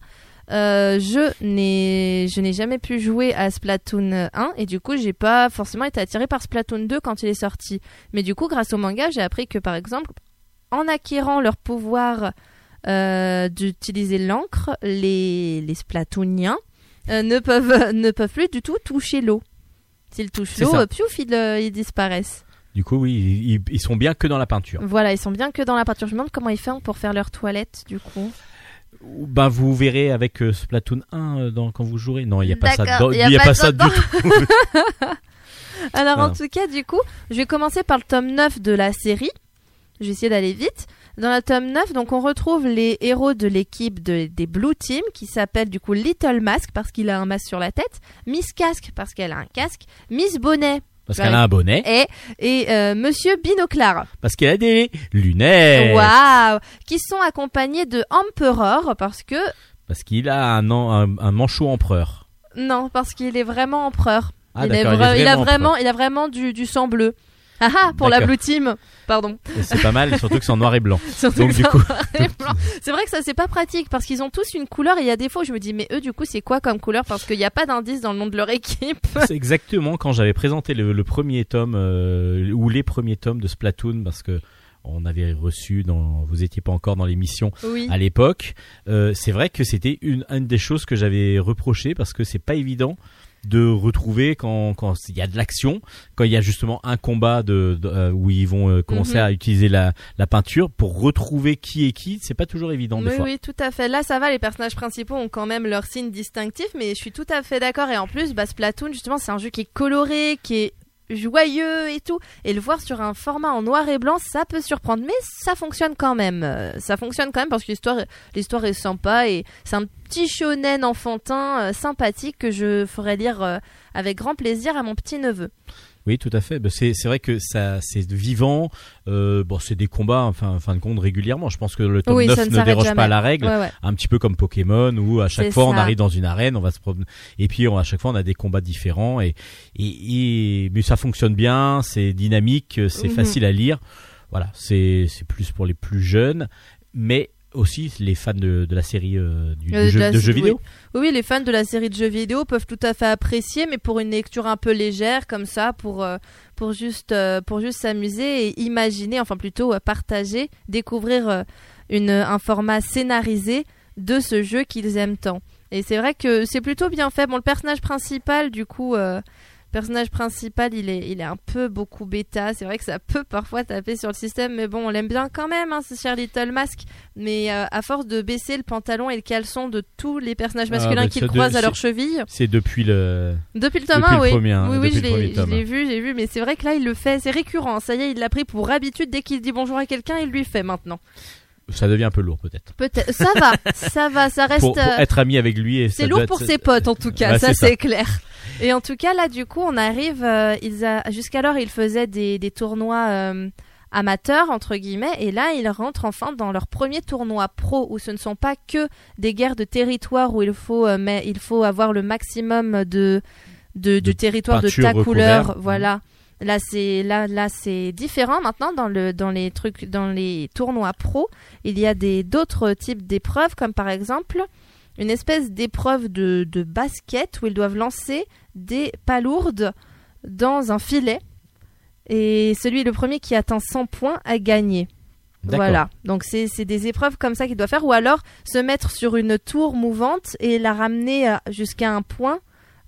euh, je n'ai je n'ai jamais pu jouer à Splatoon 1 et du coup j'ai pas forcément été attiré par Splatoon 2 quand il est sorti mais du coup grâce au manga j'ai appris que par exemple en acquérant leur pouvoir euh, d'utiliser l'encre les, les Splatooniens euh, ne peuvent ne peuvent plus du tout toucher l'eau s'ils touchent l'eau euh, piouf ils, ils disparaissent Du coup, oui, ils, ils sont bien que dans la peinture. voilà ils sont bien que dans la peinture je me demande comment ils font pour faire leur toilette du coup Ben, vous verrez avec Splatoon 1 euh, dans, quand vous jouerez. Non, il n'y a pas ça il y a a pas pas ça du tout. Alors en tout cas, du coup, je vais commencer par le tome 9 de la série. Je vais essayer d'aller vite. Dans le tome 9, donc on retrouve les héros de l'équipe de- des Blue Team qui s'appelle du coup Little Mask parce qu'il a un masque sur la tête, Miss Casque parce qu'elle a un casque, Miss Bonnet Parce qu'elle a un bonnet. et, et euh, Monsieur Binoclar. Parce qu'elle a des lunettes. Waouh Qui sont accompagnés de Emperor parce que Parce qu'il a un, an- un, un manchot empereur. non, parce qu'il est vraiment empereur. Ah, il, est d'accord, vra- il est il a vraiment vraiment, il a vraiment du, du sang bleu. Ah ah, pour la. Blue Team. Pardon. C'est pas mal, surtout que c'est en noir et blanc. Donc, du coup- c'est vrai que ça c'est pas pratique parce qu'ils ont tous une couleur et il y a des fois je me dis mais eux du coup c'est quoi comme couleur? Parce qu'il n'y a pas d'indice dans le nom de leur équipe. C'est exactement quand j'avais présenté le, le premier tome euh, ou les premiers tomes de Splatoon parce que on avait reçu dans vous étiez pas encore dans l'émission Oui. à l'époque. Euh, c'est vrai que c'était une, une des choses que j'avais reproché parce que c'est pas évident de retrouver quand quand il y a de l'action, quand il y a justement un combat de, de- euh, où ils vont euh, commencer Mhm. à utiliser la, la peinture pour retrouver qui est qui, c'est pas toujours évident des Oui, fois. oui, tout à fait. Là, ça va, les personnages principaux ont quand même leur signe distinctif, mais je suis tout à fait d'accord. Et en plus, bah, Splatoon, justement, c'est un jeu qui est coloré, qui est joyeux et tout. Et le voir sur un format en noir et blanc, ça peut surprendre, mais ça fonctionne quand même. Euh, Ça fonctionne quand même parce que l'histoire, est sympa et c'est un petit shonen enfantin euh, sympathique que je ferai lire euh, avec grand plaisir à mon petit neveu. Oui, tout à fait. Ben, c'est vrai que ça c'est vivant. Euh, bon, c'est des combats, enfin, en fin de compte, régulièrement. Je pense que le tome Oui, 9 ça ne déroge jamais. pas à la règle. Ouais, ouais. Un petit peu comme Pokémon où à chaque fois on arrive dans une arène, on va se promener et puis on, à chaque fois on a des combats différents et et, et mais ça fonctionne bien, c'est dynamique, c'est Mhm. facile à lire. Voilà, c'est plus pour les plus jeunes, mais aussi les fans de, de la série euh, du, Euh, de jeu, la- de jeux vidéo. Oui, oui, les fans de la série de jeux vidéo peuvent tout à fait apprécier, mais pour une lecture un peu légère comme ça, pour euh, pour juste euh, pour juste s'amuser et imaginer, enfin plutôt euh, partager, découvrir un format scénarisé de ce jeu qu'ils aiment tant. Et c'est vrai que c'est plutôt bien fait. Bon, le personnage principal, du coup, personnage principal, il est il est un peu beaucoup bêta. C'est vrai que ça peut parfois taper sur le système, mais bon, on l'aime bien quand même, hein, ce cher Little Mask. Mais euh, à force de baisser le pantalon et le caleçon de tous les personnages Ah, masculins bah, qu'ils de- croisent à c'est- leurs chevilles, C'est depuis le depuis le tome Depuis 1, le oui. premier, hein, oui, oui, depuis je l'ai vu, j'ai vu, mais c'est vrai que là, il le fait, c'est récurrent. Ça y est, il l'a pris pour habitude. Dès qu'il dit bonjour à quelqu'un, il lui fait maintenant. Ça devient un peu lourd peut-être. Peut-être, ça va, ça va, ça reste. Pour, pour euh, être ami avec lui et C'est lourd être- pour ses potes en tout cas, Ouais, ça c'est clair. Et en tout cas là du coup on arrive, euh, ils a... jusqu'alors ils faisaient des, des tournois euh, amateurs entre guillemets et là ils rentrent enfin dans leur premier tournoi pro où ce ne sont pas que des guerres de territoire où il faut euh, mais il faut avoir le maximum de, de, De du territoire de ta recouvert. couleur, Mhm. voilà. Là c'est là là c'est différent maintenant dans le dans les trucs dans les tournois pro, il y a des d'autres types d'épreuves comme par exemple une espèce d'épreuve de, de basket où ils doivent lancer des palourdes dans un filet. Et celui le premier qui atteint 100 points a gagné. Voilà. Donc c'est c'est des épreuves comme ça qu'ils doivent faire. Ou alors se mettre sur une tour mouvante et la ramener euh, jusqu'à un point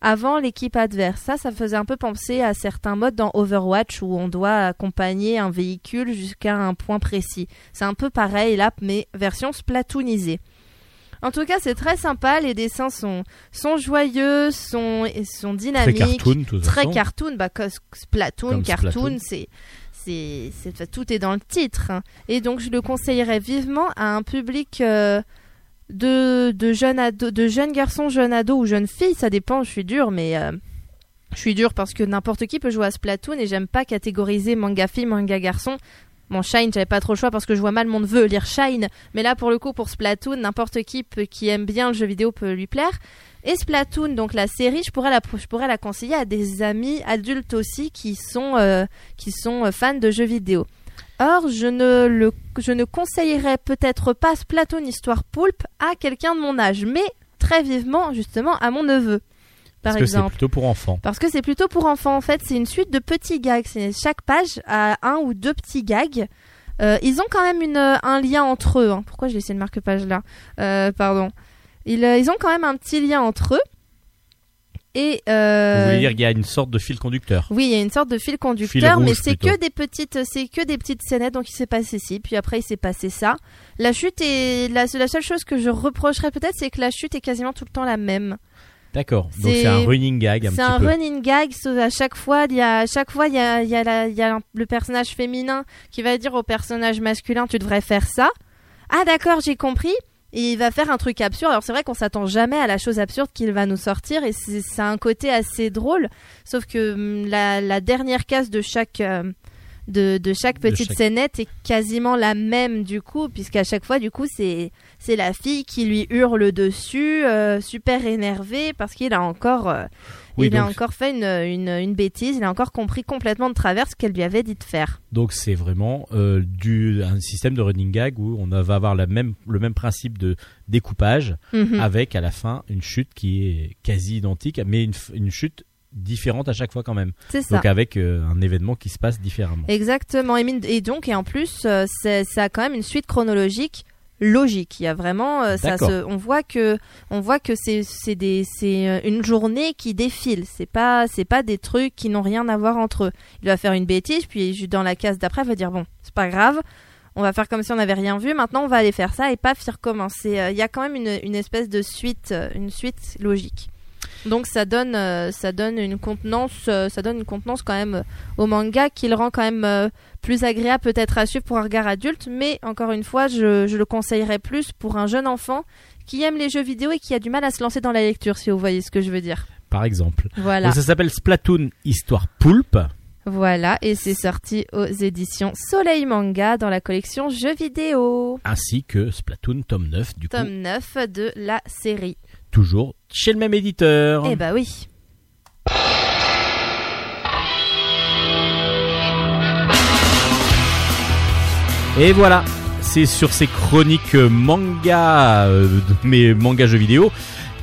avant l'équipe adverse. Ça, ça faisait un peu penser à certains modes dans Overwatch où on doit accompagner un véhicule jusqu'à un point précis. C'est un peu pareil là, mais version splatoonisée. En tout cas, c'est très sympa. Les dessins sont, sont joyeux, sont, sont Très dynamiques cartoon, de toute très façon. cartoon, bah, Splatoon, Comme cartoon, Splatoon. c'est, c'est, c'est, tout est dans le titre. hein. Et donc, je le conseillerais vivement à un public euh, de, de jeunes ados, de jeunes garçons, jeunes ados ou jeunes filles, ça dépend, je suis dure, mais euh, Je suis dure parce que n'importe qui peut jouer à Splatoon et j'aime pas catégoriser manga fille, manga garçon. Bon, Shine, j'avais pas trop le choix parce que je vois mal mon neveu lire Shine. Mais là, pour le coup, pour Splatoon, n'importe qui qui aime bien le jeu vidéo peut lui plaire. Et Splatoon, donc la série, je pourrais la, je pourrais la conseiller à des amis adultes aussi qui sont, euh, qui sont euh, fans de jeux vidéo. Or, je ne, le, je ne conseillerais peut-être pas Splatoon Histoire Poulpe à quelqu'un de mon âge, mais très vivement, justement, à mon neveu. Par Parce que c'est plutôt pour enfants. Parce que c'est plutôt pour enfants en fait, c'est une suite de petits gags. Chaque page a un ou deux petits gags. Euh, ils ont quand même une, un lien entre eux. hein. Pourquoi j'ai laissé le marque-page là? Euh, Pardon. Ils, euh, ils ont quand même un petit lien entre eux. Et euh, Vous voulez dire qu'il y a une sorte de fil conducteur oui, il y a une sorte de fil conducteur, mais c'est que des petites, c'est que des petites scénettes. Donc il s'est passé ci, puis après il s'est passé ça. La chute est la, la seule chose que je reprocherais peut-être, c'est que la chute est quasiment tout le temps la même. D'accord. Donc C'est- un running gag C'est un peu. running gag. À chaque fois, il y a, à chaque fois, il y a, il y a, la- il y a le personnage féminin qui va dire au personnage masculin, tu devrais faire ça. Ah d'accord, j'ai compris. Et il va faire un truc absurde. Alors c'est vrai qu'on s'attend jamais à la chose absurde qu'il va nous sortir et c'est un côté assez drôle. Sauf que hum, la, la dernière case de chaque euh, de, de chaque De petite chaque- scénette est quasiment la même du coup, puisqu'à chaque fois du coup c'est c'est la fille qui lui hurle dessus, euh, super énervée parce qu'il a encore euh, Oui, il a encore fait une, une, une bêtise, il a encore compris complètement de travers ce qu'elle lui avait dit de faire. Donc c'est vraiment euh, du un système de running gag où on va avoir la même le même principe de découpage Mhm. avec à la fin une chute qui est quasi identique mais une chute différente à chaque fois quand même. C'est ça. Donc avec euh, un événement qui se passe différemment. Exactement. Et, mine- et donc, et en plus, euh, c'est- ça a quand même une suite chronologique logique. Il y a vraiment, euh, ça D'accord. se, on voit que, on voit que c'est, c'est des, c'est euh, une journée qui défile. C'est pas, c'est pas des trucs qui n'ont rien à voir entre eux. Il va faire une bêtise, puis ju- dans la case d'après, il va dire bon, c'est pas grave. On va faire comme si on n'avait rien vu. Maintenant, on va aller faire ça et paf, il recommence. Euh, Il y a quand même une, une espèce de suite, euh, une suite logique. Donc ça donne, euh, ça donne une contenance, euh, ça donne une contenance quand même euh, au manga qui le rend quand même plus agréable peut-être à suivre pour un regard adulte, mais encore une fois, je, je le conseillerais plus pour un jeune enfant qui aime les jeux vidéo et qui a du mal à se lancer dans la lecture, si vous voyez ce que je veux dire. Par exemple. Voilà, Donc ça s'appelle Splatoon Histoire Poulpe. Voilà, et c'est sorti aux éditions Soleil Manga dans la collection jeux vidéo, ainsi que Splatoon tome 9 du tome coup 9 de la série. toujours chez le même éditeur. Eh bah oui. Et voilà, c'est sur ces chroniques manga, euh, de mes mangas jeux vidéo,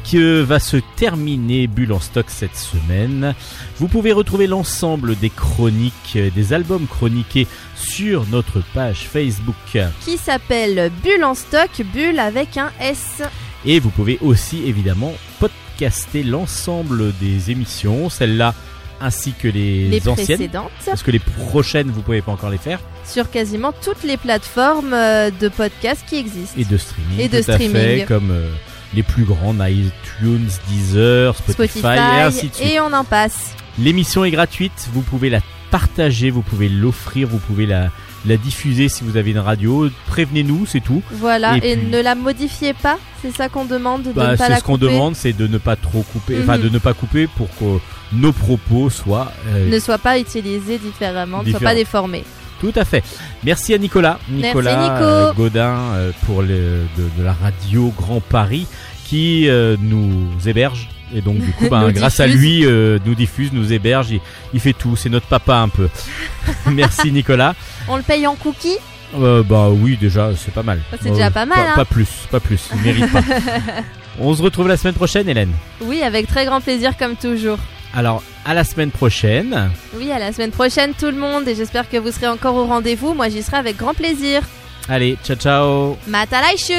que va se terminer Bulle en stock cette semaine. Vous pouvez retrouver l'ensemble des chroniques, des albums chroniqués sur notre page Facebook. Qui s'appelle Bulle en stock, Bulle avec un S. Et vous pouvez aussi évidemment podcaster l'ensemble des émissions, celles-là ainsi que les, Les anciennes. précédentes. Parce que les prochaines, vous pouvez pas encore les faire. sur quasiment toutes les plateformes euh, de podcast qui existent. Et de streaming. Et de tout à fait, streaming. comme euh, les plus grands, iTunes, Deezer, Spotify, Spotify, et ainsi de suite. et on en passe. L'émission est gratuite, vous pouvez la partager, vous pouvez l'offrir, vous pouvez la, la diffuser si vous avez une radio. Prévenez-nous, c'est tout. Voilà, Et et, puis- ne la modifiez pas, c'est ça qu'on demande de Bah, ne pas c'est ce qu'on demande, c'est de ne pas trop couper, enfin Mhm. de ne pas couper pour que nos propos soient euh, Ne soit pas utilisé différemment, ne Différent. pas déformé. Tout à fait. Merci à Nicolas, Merci, Nicolas Nico. euh, Godin euh, pour le, de, de la radio Grand Paris qui euh, nous héberge et donc du coup, ben, grâce à lui, euh, nous diffuse, nous héberge, il, il fait tout. C'est notre papa un peu. Merci Nicolas. On le paye en cookies? Euh, bah oui, déjà c'est pas mal. C'est déjà pas mal, hein. Pas plus, pas plus. Il mérite pas. On se retrouve la semaine prochaine, Hélène. Oui, avec très grand plaisir comme toujours. Alors à la semaine prochaine. Oui, à la semaine prochaine tout le monde et j'espère que vous serez encore au rendez-vous. Moi, j'y serai avec grand plaisir. Allez, ciao ciao. Matalaishu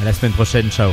À la semaine prochaine, ciao.